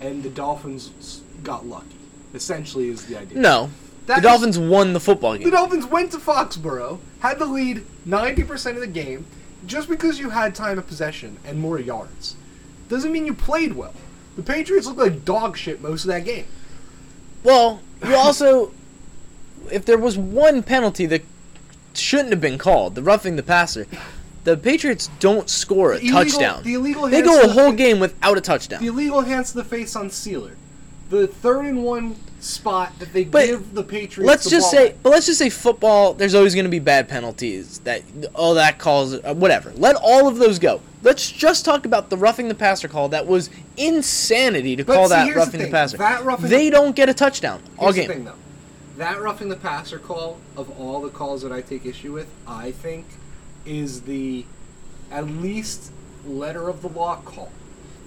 [SPEAKER 1] and the Dolphins got lucky. Essentially, is the idea.
[SPEAKER 2] No,
[SPEAKER 1] That
[SPEAKER 2] the
[SPEAKER 1] is-
[SPEAKER 2] Dolphins won the football game.
[SPEAKER 1] The Dolphins went to Foxborough, had the lead 90% of the game. Just because you had time of possession and more yards doesn't mean you played well. The Patriots looked like dog shit most of that game.
[SPEAKER 2] Well, you also, (laughs) if there was one penalty that shouldn't have been called, the roughing the passer, the Patriots don't score a
[SPEAKER 1] The illegal-
[SPEAKER 2] touchdown.
[SPEAKER 1] the illegal
[SPEAKER 2] they go a whole
[SPEAKER 1] fa-
[SPEAKER 2] game without a touchdown.
[SPEAKER 1] The illegal hands to the face on Sieler. The third and one spot that they
[SPEAKER 2] But
[SPEAKER 1] give the Patriots.
[SPEAKER 2] let's just
[SPEAKER 1] ball
[SPEAKER 2] say, but let's just say football. There's always going to be bad penalties. That oh, that calls uh, whatever. Let all of those go. Let's just talk about the roughing the passer call. That was insanity to
[SPEAKER 1] But
[SPEAKER 2] call
[SPEAKER 1] see,
[SPEAKER 2] that
[SPEAKER 1] here's the
[SPEAKER 2] roughing the passer.
[SPEAKER 1] That roughing
[SPEAKER 2] they
[SPEAKER 1] the-
[SPEAKER 2] don't get a touchdown all game.
[SPEAKER 1] thing, though. That roughing the passer call of all the calls that I take issue with, I think, is the at least letter of the law call.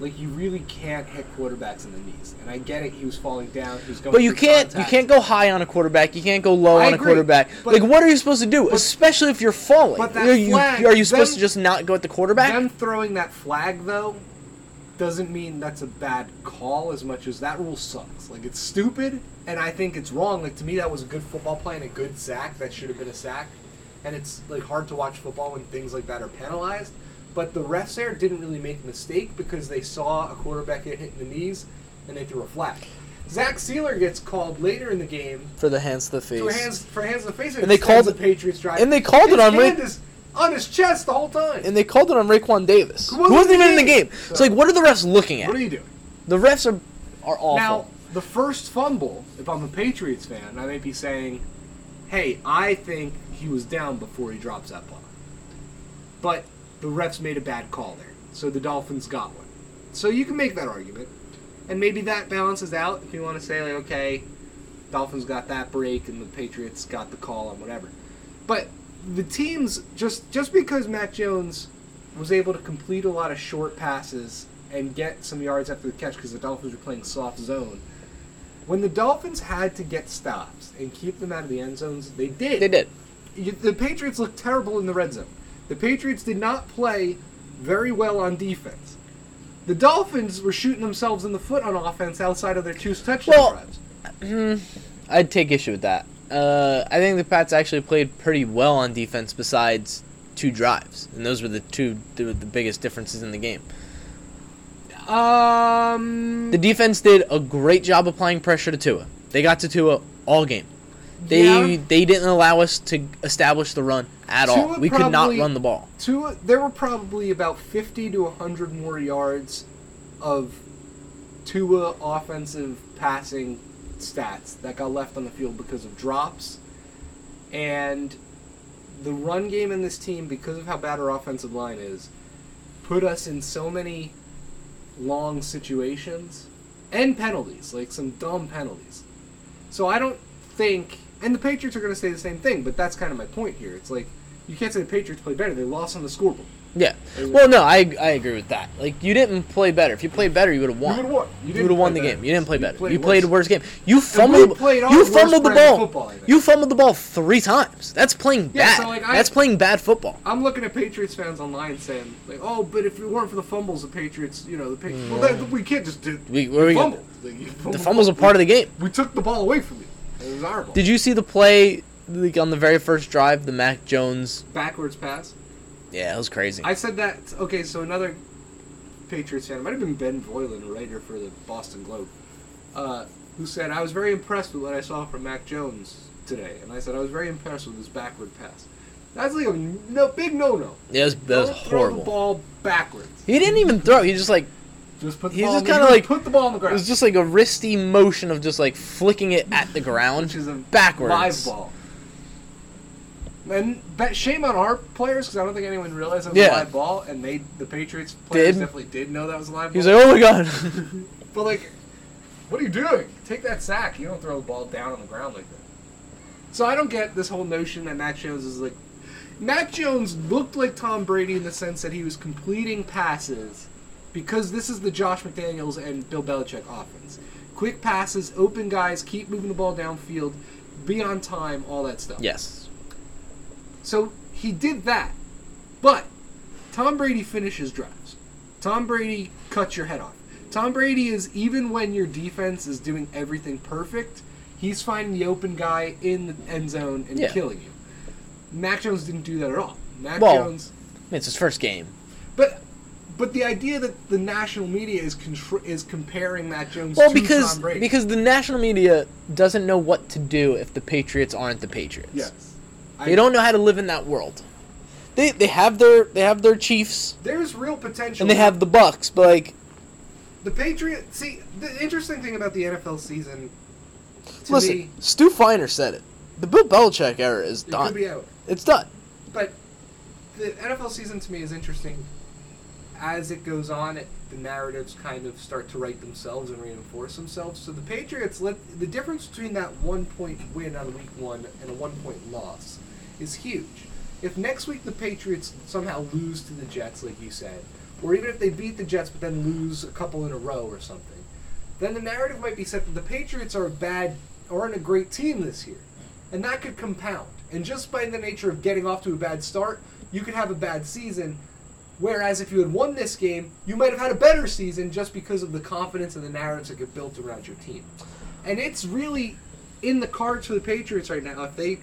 [SPEAKER 1] Like you really can't hit quarterbacks in the knees, and I get it. He was falling down. He was going.
[SPEAKER 2] But you can't you can't go high on a quarterback. You can't go low
[SPEAKER 1] I
[SPEAKER 2] on a quarterback.
[SPEAKER 1] but-
[SPEAKER 2] like what are you supposed to do? Especially if you're falling.
[SPEAKER 1] But that
[SPEAKER 2] are you,
[SPEAKER 1] flag,
[SPEAKER 2] are you supposed
[SPEAKER 1] them-
[SPEAKER 2] to just not go at the quarterback?
[SPEAKER 1] Them throwing that flag though doesn't mean that's a bad call as much as that rule sucks. Like it's stupid, and I think it's wrong. Like to me, that was a good football play and a good sack. That should have been a sack, and it's like hard to watch football when things like that are penalized. But the refs there didn't really make a mistake because they saw a quarterback get hit in the knees, and they threw a flag. Zach Sieler gets called later in the game
[SPEAKER 2] for the hands to the face.
[SPEAKER 1] for hands for hands in the face,
[SPEAKER 2] And they called it-
[SPEAKER 1] the Patriots drive.
[SPEAKER 2] and they called it
[SPEAKER 1] His
[SPEAKER 2] on Ra-
[SPEAKER 1] is on his chest the whole time.
[SPEAKER 2] and they called it on Raekwon Davis,
[SPEAKER 1] Who
[SPEAKER 2] who
[SPEAKER 1] wasn't
[SPEAKER 2] wasn't even
[SPEAKER 1] the
[SPEAKER 2] in the
[SPEAKER 1] game.
[SPEAKER 2] game.
[SPEAKER 1] So-
[SPEAKER 2] It's like, what are the refs looking at?
[SPEAKER 1] what are you doing?
[SPEAKER 2] the refs are are awful.
[SPEAKER 1] Now, the first fumble, if I'm a Patriots fan, I may be saying, hey, I think he was down before he drops that ball. But the refs made a bad call there. So the Dolphins got one. So you can make that argument. And maybe that balances out if you want to say, like, okay, Dolphins got that break and the Patriots got the call on whatever. But the teams, just, just because Mac Jones was able to complete a lot of short passes and get some yards after the catch because the Dolphins were playing soft zone. When the Dolphins had to get stops and keep them out of the end zones, they did.
[SPEAKER 2] they did.
[SPEAKER 1] You- The Patriots looked terrible in the red zone. The Patriots did not play very well on defense. The Dolphins were shooting themselves in the foot on offense outside of their two touchdown
[SPEAKER 2] Well-
[SPEAKER 1] drives.
[SPEAKER 2] I'd take issue with that. Uh, I think the Pats actually played pretty well on defense besides two drives, and those were the two the, the biggest differences in the game.
[SPEAKER 1] Um,
[SPEAKER 2] The defense did a great job applying pressure to Tua. They got to Tua all game. They
[SPEAKER 1] Yeah.
[SPEAKER 2] they didn't allow us to establish the run at all.
[SPEAKER 1] Tua
[SPEAKER 2] We could not run the ball.
[SPEAKER 1] Tua, there were probably about 50 to 100 more yards of Tua offensive passing stats that got left on the field because of drops. And the run game in this team, because of how bad our offensive line is, put us in so many long situations and penalties, like some dumb penalties. So I don't think, and the Patriots are going to say the same thing, but that's kind of my point here. It's like you can't say the Patriots played better; they lost on the scoreboard.
[SPEAKER 2] Yeah. Well, no, I I agree with that. Like you didn't play better. If you played better, you would have won.
[SPEAKER 1] You would have won. You
[SPEAKER 2] You would have won the
[SPEAKER 1] play
[SPEAKER 2] game. You didn't play
[SPEAKER 1] You
[SPEAKER 2] better.
[SPEAKER 1] played
[SPEAKER 2] you
[SPEAKER 1] worse.
[SPEAKER 2] played a worse game. You fumbled. You fumbled the ball.
[SPEAKER 1] football,
[SPEAKER 2] you fumbled the ball three times. That's playing
[SPEAKER 1] Yeah,
[SPEAKER 2] bad.
[SPEAKER 1] so, like, I-
[SPEAKER 2] That's playing bad football.
[SPEAKER 1] I'm looking at Patriots fans online saying, like, "Oh, but if it weren't for the fumbles, the Patriots, you know, the Patriots, well, that, we can't just do
[SPEAKER 2] We- where we-
[SPEAKER 1] fumbled. Like, you
[SPEAKER 2] The
[SPEAKER 1] fumbled.
[SPEAKER 2] fumbles are part of the game.
[SPEAKER 1] We took the ball away from you. It was our ball.
[SPEAKER 2] Did you see the play like on the very first drive, the Mac Jones?
[SPEAKER 1] backwards pass?
[SPEAKER 2] Yeah, it was crazy.
[SPEAKER 1] I said that. Okay, so another Patriots fan, it might have been Ben Volin, a writer for the Boston Globe, uh, who said, I was very impressed with what I saw from Mac Jones today. And I said, I was very impressed with his backward pass. That's like a no, big no no.
[SPEAKER 2] Yeah, it was, that was
[SPEAKER 1] Don't throw the
[SPEAKER 2] horrible.
[SPEAKER 1] ball backwards.
[SPEAKER 2] He didn't even throw. He just like
[SPEAKER 1] Just put the
[SPEAKER 2] He's
[SPEAKER 1] ball
[SPEAKER 2] just
[SPEAKER 1] on the-
[SPEAKER 2] kinda like-
[SPEAKER 1] put the ball on the ground.
[SPEAKER 2] it
[SPEAKER 1] ground.
[SPEAKER 2] was just like a wristy motion of just like flicking it at the ground,
[SPEAKER 1] which is a
[SPEAKER 2] backwards.
[SPEAKER 1] live ball. And that shame on our players because I don't think anyone realized it was
[SPEAKER 2] Yeah.
[SPEAKER 1] a live ball, and they the Patriots players
[SPEAKER 2] Did.
[SPEAKER 1] definitely did know that was a live
[SPEAKER 2] He was
[SPEAKER 1] ball.
[SPEAKER 2] like, "Oh my god." (laughs)
[SPEAKER 1] But like, what are you doing? Take that sack. You don't throw the ball down on the ground like that. So I don't get this whole notion that Mac Jones is like. Mac Jones looked like Tom Brady in the sense that he was completing passes because this is the Josh McDaniels and Bill Belichick offense. Quick passes, open guys, keep moving the ball downfield, be on time, all that stuff.
[SPEAKER 2] yes.
[SPEAKER 1] So he did that. But Tom Brady finishes drives. Tom Brady cuts your head off. Tom Brady is even when your defense is doing everything perfect, he's finding the open guy in the end zone and
[SPEAKER 2] Yeah.
[SPEAKER 1] killing you. Mac Jones didn't do that at all. Mac
[SPEAKER 2] Well-
[SPEAKER 1] Jones,
[SPEAKER 2] I mean, it's his first game.
[SPEAKER 1] but but the idea that the national media is contr- is comparing Mac Jones
[SPEAKER 2] Well,
[SPEAKER 1] to
[SPEAKER 2] because
[SPEAKER 1] Tom Brady.
[SPEAKER 2] because the national media doesn't know what to do if the Patriots aren't the Patriots.
[SPEAKER 1] yes,
[SPEAKER 2] They don't know how to live in that world. They they have their they have their Chiefs
[SPEAKER 1] There's real potential.
[SPEAKER 2] and they have the Bucs, but like
[SPEAKER 1] the Patriots. See, the interesting thing about the NFL season. To
[SPEAKER 2] Listen,
[SPEAKER 1] me,
[SPEAKER 2] Stu Feiner said it. The Bill Belichick era is
[SPEAKER 1] it could
[SPEAKER 2] done.
[SPEAKER 1] be out.
[SPEAKER 2] It's done.
[SPEAKER 1] But the NFL season to me is interesting. As it goes on, it, the narratives kind of start to write themselves and reinforce themselves. So the Patriots, let, the difference between that one point win on week one and a one point loss is huge. If next week the Patriots somehow lose to the Jets, like you said, or even if they beat the Jets but then lose a couple in a row or something, then the narrative might be set that the Patriots are a bad, aren't a great team this year. And that could compound. And just by the nature of getting off to a bad start, you could have a bad season. Whereas if you had won this game, you might have had a better season just because of the confidence and the narratives that get built around your team. And it's really in the cards for the Patriots right now. If they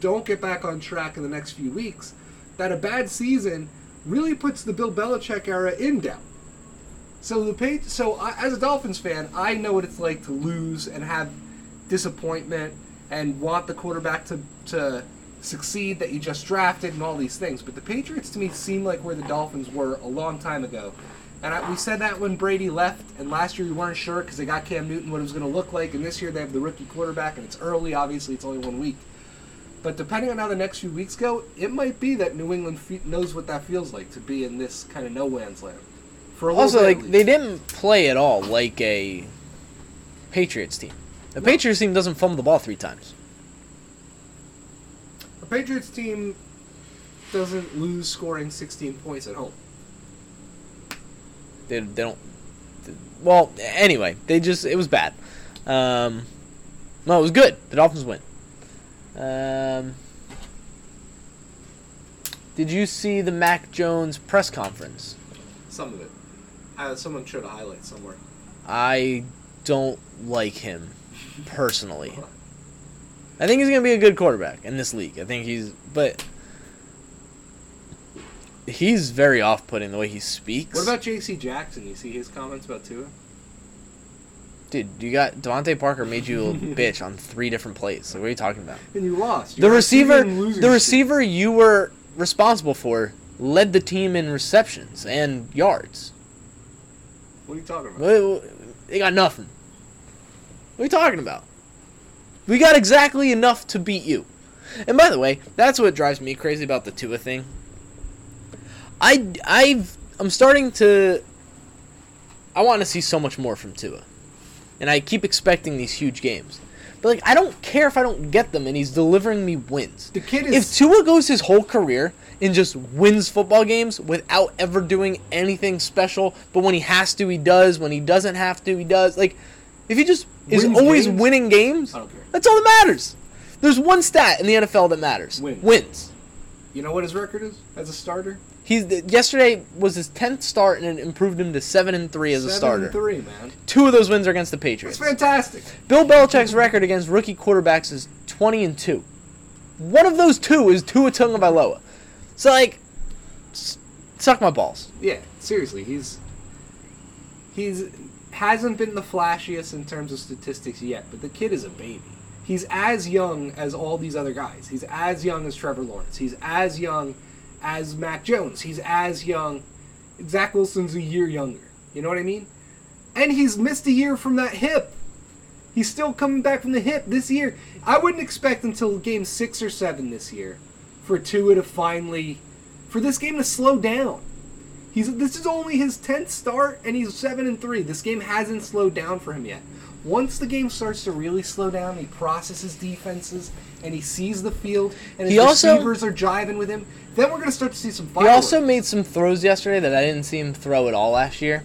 [SPEAKER 1] don't get back on track in the next few weeks, that a bad season really puts the Bill Belichick era in doubt. So the page, so I, as a Dolphins fan, I know what it's like to lose and have disappointment and want the quarterback to to succeed that you just drafted and all these things. But the Patriots to me seem like where the Dolphins were a long time ago. And I, we said that when Brady left, and last year we weren't sure because they got Cam Newton what it was going to look like, and this year they have the rookie quarterback, and it's early. Obviously, it's only one week. But depending on how the next few weeks go, it might be that New England fe- knows what that feels like to be in this kind of no man's land. For
[SPEAKER 2] Also, like they didn't play at all like a Patriots team. The Patriots team doesn't fumble the ball three times.
[SPEAKER 1] Patriots team doesn't lose scoring 16 points at home.
[SPEAKER 2] They, they don't. Well, anyway, they just it was bad. Um, no, it was good. The Dolphins win. Um, did you see the Mac Jones press conference?
[SPEAKER 1] Some of it. Uh, someone showed a highlight somewhere.
[SPEAKER 2] I don't like him personally. (laughs) I think he's gonna be a good quarterback in this league. I think he's, but he's very off-putting the way he speaks.
[SPEAKER 1] What about J.C. Jackson? You see his comments about Tua?
[SPEAKER 2] dude? You got DeVante Parker made you a (laughs) bitch on three different plays. Like, what are you talking about?
[SPEAKER 1] And you lost.
[SPEAKER 2] The
[SPEAKER 1] You're
[SPEAKER 2] receiver,
[SPEAKER 1] actually in losing
[SPEAKER 2] the receiver you were responsible for led the team in receptions and yards.
[SPEAKER 1] What are you talking about?
[SPEAKER 2] They got nothing. What are you talking about? We got exactly enough to beat you. And by the way, that's what drives me crazy about the Tua thing. I I've I'm starting to I want to see so much more from Tua. And I keep expecting these huge games. But like I don't care if I don't get them and he's delivering me wins.
[SPEAKER 1] The kid is If.
[SPEAKER 2] Tua goes his whole career and just wins football games without ever doing anything special, but when he has to, he does. When he doesn't have to, he does. Like, if he just is
[SPEAKER 1] Wins
[SPEAKER 2] always
[SPEAKER 1] games?
[SPEAKER 2] winning games,
[SPEAKER 1] I don't care.
[SPEAKER 2] that's all that matters. There's one stat in the NFL that matters:
[SPEAKER 1] Wins.
[SPEAKER 2] wins.
[SPEAKER 1] you know what his record is as a starter?
[SPEAKER 2] He's yesterday was his tenth start and it improved him to seven and three as a
[SPEAKER 1] Seven
[SPEAKER 2] starter.
[SPEAKER 1] and three, man.
[SPEAKER 2] Two of those wins are against the
[SPEAKER 1] That's
[SPEAKER 2] Patriots.
[SPEAKER 1] fantastic.
[SPEAKER 2] Bill Belichick's record against rookie quarterbacks is 20 and 2. One of those two is Tua Tagovailoa. So like suck my balls.
[SPEAKER 1] Yeah, seriously, he's he's hasn't been the flashiest in terms of statistics yet, but the kid is a baby. He's as young as all these other guys. He's as young as Trevor Lawrence. He's as young as Mac Jones. He's as young. Zach Wilson's a year younger. You know what I mean? And he's missed a year from that hip. He's still coming back from the hip this year. I wouldn't expect until game six or seven this year for Tua to finally, for this game to slow down. He's this is only his tenth start, and he's seven and three. This game hasn't slowed down for him yet. Once the game starts to really slow down, he processes defenses and he sees the field, and his
[SPEAKER 2] He also-
[SPEAKER 1] receivers are jiving with him. Then we're gonna start to see some
[SPEAKER 2] He also made some throws yesterday that I didn't see him throw at all last year.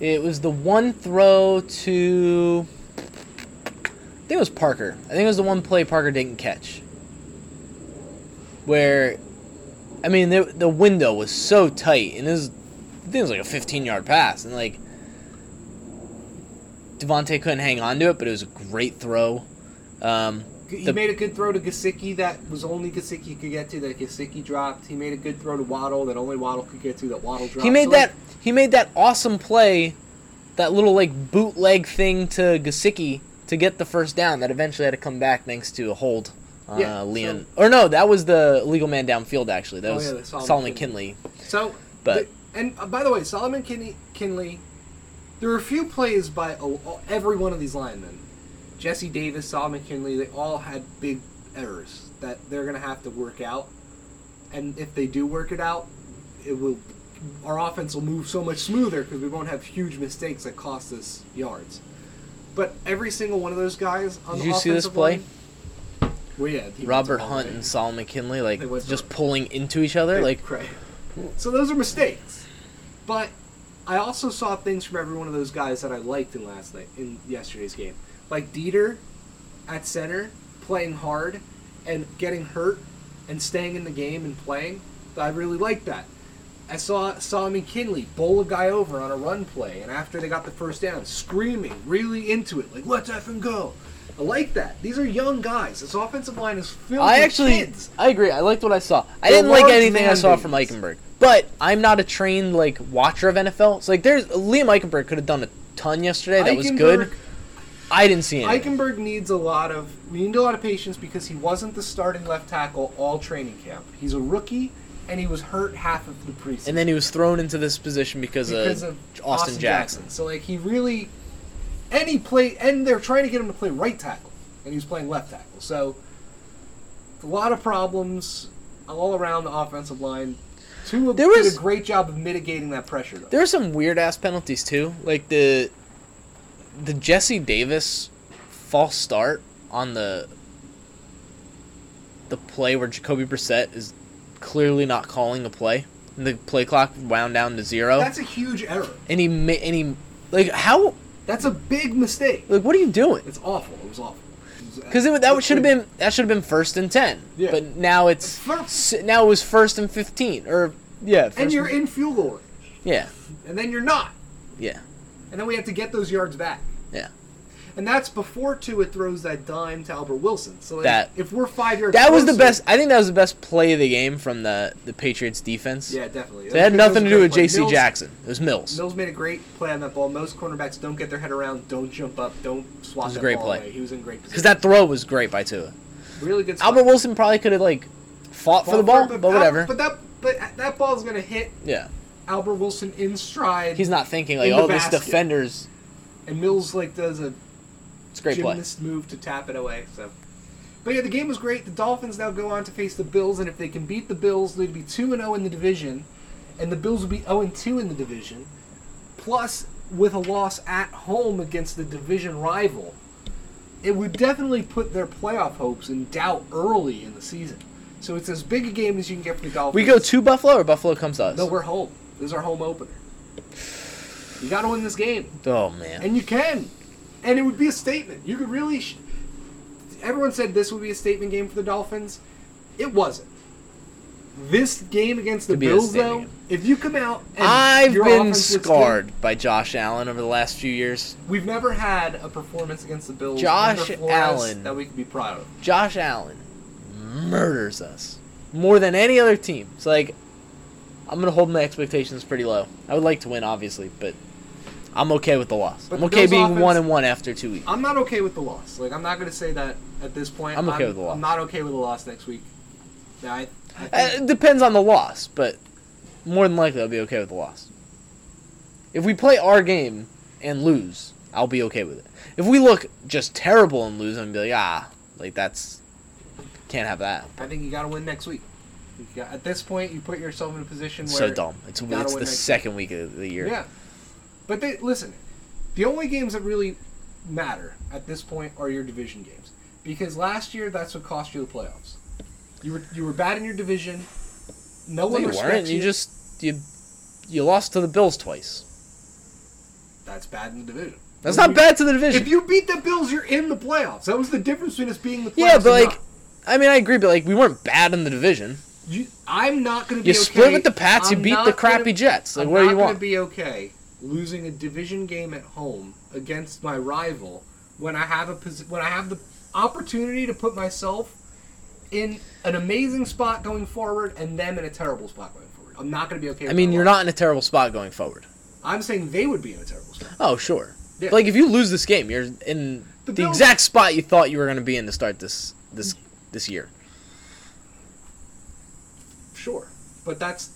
[SPEAKER 2] It was the one throw to I think it was Parker. I think it was the one play Parker didn't catch. Where I mean the the window was so tight and was I think it was like a 15 yard pass and like DeVante couldn't hang on to it, but it was a great throw. Um,
[SPEAKER 1] He
[SPEAKER 2] the-
[SPEAKER 1] made a good throw to Gesicki that was only Gesicki could get to that Gesicki dropped. He made a good throw to Waddle that only Waddle could get to that Waddle dropped.
[SPEAKER 2] He made
[SPEAKER 1] So, like,
[SPEAKER 2] that he made that awesome play, that little like bootleg thing to Gesicki to get the first down that eventually had to come back thanks to a hold. Uh,
[SPEAKER 1] Yeah,
[SPEAKER 2] Leon, or no, that was the legal man downfield. Actually, that
[SPEAKER 1] Oh,
[SPEAKER 2] was
[SPEAKER 1] yeah, Solomon
[SPEAKER 2] Solomon
[SPEAKER 1] Kindley.
[SPEAKER 2] Kindley.
[SPEAKER 1] So,
[SPEAKER 2] But-
[SPEAKER 1] and uh, by the way, Solomon Kindley, Kindley There were a few plays by every one of these linemen. Jesse Davis, Solomon Kindley, they all had big errors that they're going to have to work out. And if they do work it out, it will our offense will move so much smoother because we won't have huge mistakes that cost us yards. But every single one of those guys on
[SPEAKER 2] Did
[SPEAKER 1] the
[SPEAKER 2] you see this play?
[SPEAKER 1] line- well, yeah,
[SPEAKER 2] Robert Hunt and Solomon Kindley like just pulling into each other. Like
[SPEAKER 1] Right. (laughs) So those are mistakes. But I also saw things from every one of those guys that I liked in last night in yesterday's game. Like Deiter at center, playing hard and getting hurt and staying in the game and playing. I really liked that. I saw saw McKinley bowl a guy over on a run play, and after they got the first down, screaming, really into it, like "Let's effing go!" I like that. These are young guys. This offensive line is filled
[SPEAKER 2] I
[SPEAKER 1] with
[SPEAKER 2] actually,
[SPEAKER 1] kids.
[SPEAKER 2] I agree. I liked what I saw. I
[SPEAKER 1] They're
[SPEAKER 2] didn't like anything I saw from. Eichenberg, but I'm not a trained like watcher of NFL. So like, there's Liam Eichenberg could have done a ton yesterday. That was good. I didn't see anything.
[SPEAKER 1] Eichenberg needs a lot of we need a lot of patience because he wasn't the starting left tackle all training camp. He's a rookie and he was hurt half of the preseason
[SPEAKER 2] and then he was thrown into this position because,
[SPEAKER 1] because
[SPEAKER 2] of,
[SPEAKER 1] of
[SPEAKER 2] Austin, Jackson.
[SPEAKER 1] So like he really and he played and they're trying to get him to play right tackle and he was playing left tackle. So a lot of problems all around the offensive line. Tua
[SPEAKER 2] There
[SPEAKER 1] did
[SPEAKER 2] was-
[SPEAKER 1] a great job of mitigating that pressure though.
[SPEAKER 2] There were some weird ass penalties too, like the the Jesse Davis false start on the the play where Jacoby Brissett is clearly not calling a play. And the play clock wound down to zero,
[SPEAKER 1] That's a huge error.
[SPEAKER 2] and he and he like how
[SPEAKER 1] That's a big mistake.
[SPEAKER 2] like what are you doing?
[SPEAKER 1] It's awful. It was awful.
[SPEAKER 2] Because that should have been that should have been first and ten,
[SPEAKER 1] Yeah.
[SPEAKER 2] but now it's
[SPEAKER 1] Fir-
[SPEAKER 2] s- now it was first and fifteen or yeah,
[SPEAKER 1] and you're
[SPEAKER 2] and-
[SPEAKER 1] in field goal range,
[SPEAKER 2] yeah.
[SPEAKER 1] And then you're not,
[SPEAKER 2] yeah.
[SPEAKER 1] And then we have to get those yards back. And that's before Tua throws that dime to Albert Wilson. So like,
[SPEAKER 2] That-
[SPEAKER 1] if we're five yards,
[SPEAKER 2] That was the best. I think that was the best play of the game from the the Patriots defense.
[SPEAKER 1] Yeah, definitely.
[SPEAKER 2] So it had nothing to do with. J.C. Jackson. It was Mills.
[SPEAKER 1] Mills made a great play on that ball. Most cornerbacks don't get their head around, don't jump up, don't swat
[SPEAKER 2] It was a great play.
[SPEAKER 1] away. He was in great position.
[SPEAKER 2] Because that throw was great by Tua.
[SPEAKER 1] really good.
[SPEAKER 2] Albert Wilson probably could have like fought for the ball, but, whatever.
[SPEAKER 1] But that but that ball's gonna hit
[SPEAKER 2] yeah,
[SPEAKER 1] Albert Wilson in stride.
[SPEAKER 2] he's not thinking like, oh, this defender's.
[SPEAKER 1] and Mills like does a
[SPEAKER 2] It's a great play.
[SPEAKER 1] gymnast move to tap it away. So, but yeah, the game was great. The Dolphins now go on to face the Bills, and if they can beat the Bills, they'd be two and zero in the division, and the Bills would be zero and two in the division. Plus, with a loss at home against the division rival, it would definitely put their playoff hopes in doubt early in the season. So it's as big a game as you can get for the Dolphins.
[SPEAKER 2] We go to Buffalo or Buffalo comes to us.
[SPEAKER 1] No, we're home. This is our home opener. You got to win this game.
[SPEAKER 2] oh man.
[SPEAKER 1] And you can. And it would be a statement. You could really. Sh- Everyone said this would be a statement game for the Dolphins. It wasn't. This game against the
[SPEAKER 2] Could be a
[SPEAKER 1] Bills, though, if you come out and
[SPEAKER 2] I've
[SPEAKER 1] your
[SPEAKER 2] been
[SPEAKER 1] offense looks
[SPEAKER 2] scarred by Josh Allen over the last few years.
[SPEAKER 1] good- we've never had a performance against the Bills
[SPEAKER 2] Josh
[SPEAKER 1] under Flores
[SPEAKER 2] Allen.
[SPEAKER 1] that we could be proud of.
[SPEAKER 2] Josh Allen murders us more than any other team. It's like I'm gonna hold my expectations pretty low. I would like to win, obviously, but I'm okay with the loss.
[SPEAKER 1] But
[SPEAKER 2] I'm okay being
[SPEAKER 1] offense-
[SPEAKER 2] one and one after two weeks.
[SPEAKER 1] I'm not okay with the loss. Like I'm not going to say that at this point.
[SPEAKER 2] I'm okay with the loss.
[SPEAKER 1] I'm not okay with the loss next week. I, I
[SPEAKER 2] Uh,
[SPEAKER 1] think,
[SPEAKER 2] it depends on the loss, but more than likely I'll be okay with the loss. If we play our game and lose, I'll be okay with it. If we look just terrible and lose, I'm gonna be like, ah, like that's can't have that.
[SPEAKER 1] I think you got to win next week. Got, at this point, you put yourself in a position where
[SPEAKER 2] so dumb. It's it's the second week of the year.
[SPEAKER 1] Yeah. But they listen, the only games that really matter at this point are your division games. Because last year that's what cost you the playoffs. You were you were bad in your division. No one
[SPEAKER 2] you
[SPEAKER 1] respects
[SPEAKER 2] weren't. You just you you lost to the Bills twice.
[SPEAKER 1] That's bad in the division.
[SPEAKER 2] That's
[SPEAKER 1] When
[SPEAKER 2] not
[SPEAKER 1] you-
[SPEAKER 2] bad to the division.
[SPEAKER 1] If you beat the Bills, you're in the playoffs. That was the difference between us being the playoffs.
[SPEAKER 2] yeah, but like,
[SPEAKER 1] not.
[SPEAKER 2] I mean, I agree, but like, we weren't bad in the division.
[SPEAKER 1] You, I'm not going to be
[SPEAKER 2] You
[SPEAKER 1] okay.
[SPEAKER 2] split with the Pats. You
[SPEAKER 1] I'm
[SPEAKER 2] beat the crappy
[SPEAKER 1] gonna-
[SPEAKER 2] Jets. Like,
[SPEAKER 1] I'm not
[SPEAKER 2] you
[SPEAKER 1] gonna be okay losing a division game at home against my rival when I have a when I have the opportunity to put myself in an amazing spot going forward and them in a terrible spot going forward. I'm not going to be okay.
[SPEAKER 2] I mean, you're not in a terrible spot going forward.
[SPEAKER 1] I'm saying they would be in a terrible spot.
[SPEAKER 2] Oh, sure.
[SPEAKER 1] Yeah.
[SPEAKER 2] Like, if you lose this game, you're in
[SPEAKER 1] The
[SPEAKER 2] the, exact spot you thought you were going to be in to start this this this year.
[SPEAKER 1] Sure, but that's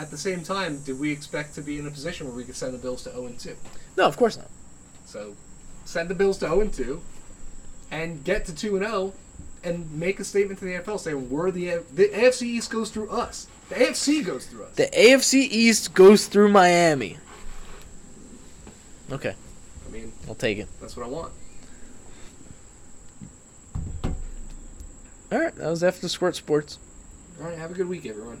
[SPEAKER 1] at the same time, did we expect to be in a position where we could send the Bills to 0 and 2?
[SPEAKER 2] No, of course not.
[SPEAKER 1] So send the Bills to 0 and 2 and get to 2 and 0 and make a statement to the NFL saying we're the the AFC East goes through us. The AFC goes through us.
[SPEAKER 2] The AFC East goes through Miami. Okay,
[SPEAKER 1] I mean,
[SPEAKER 2] I'll take it.
[SPEAKER 1] that's what I want.
[SPEAKER 2] All right, that was after Squirt Sports.
[SPEAKER 1] All right, have a good week, everyone.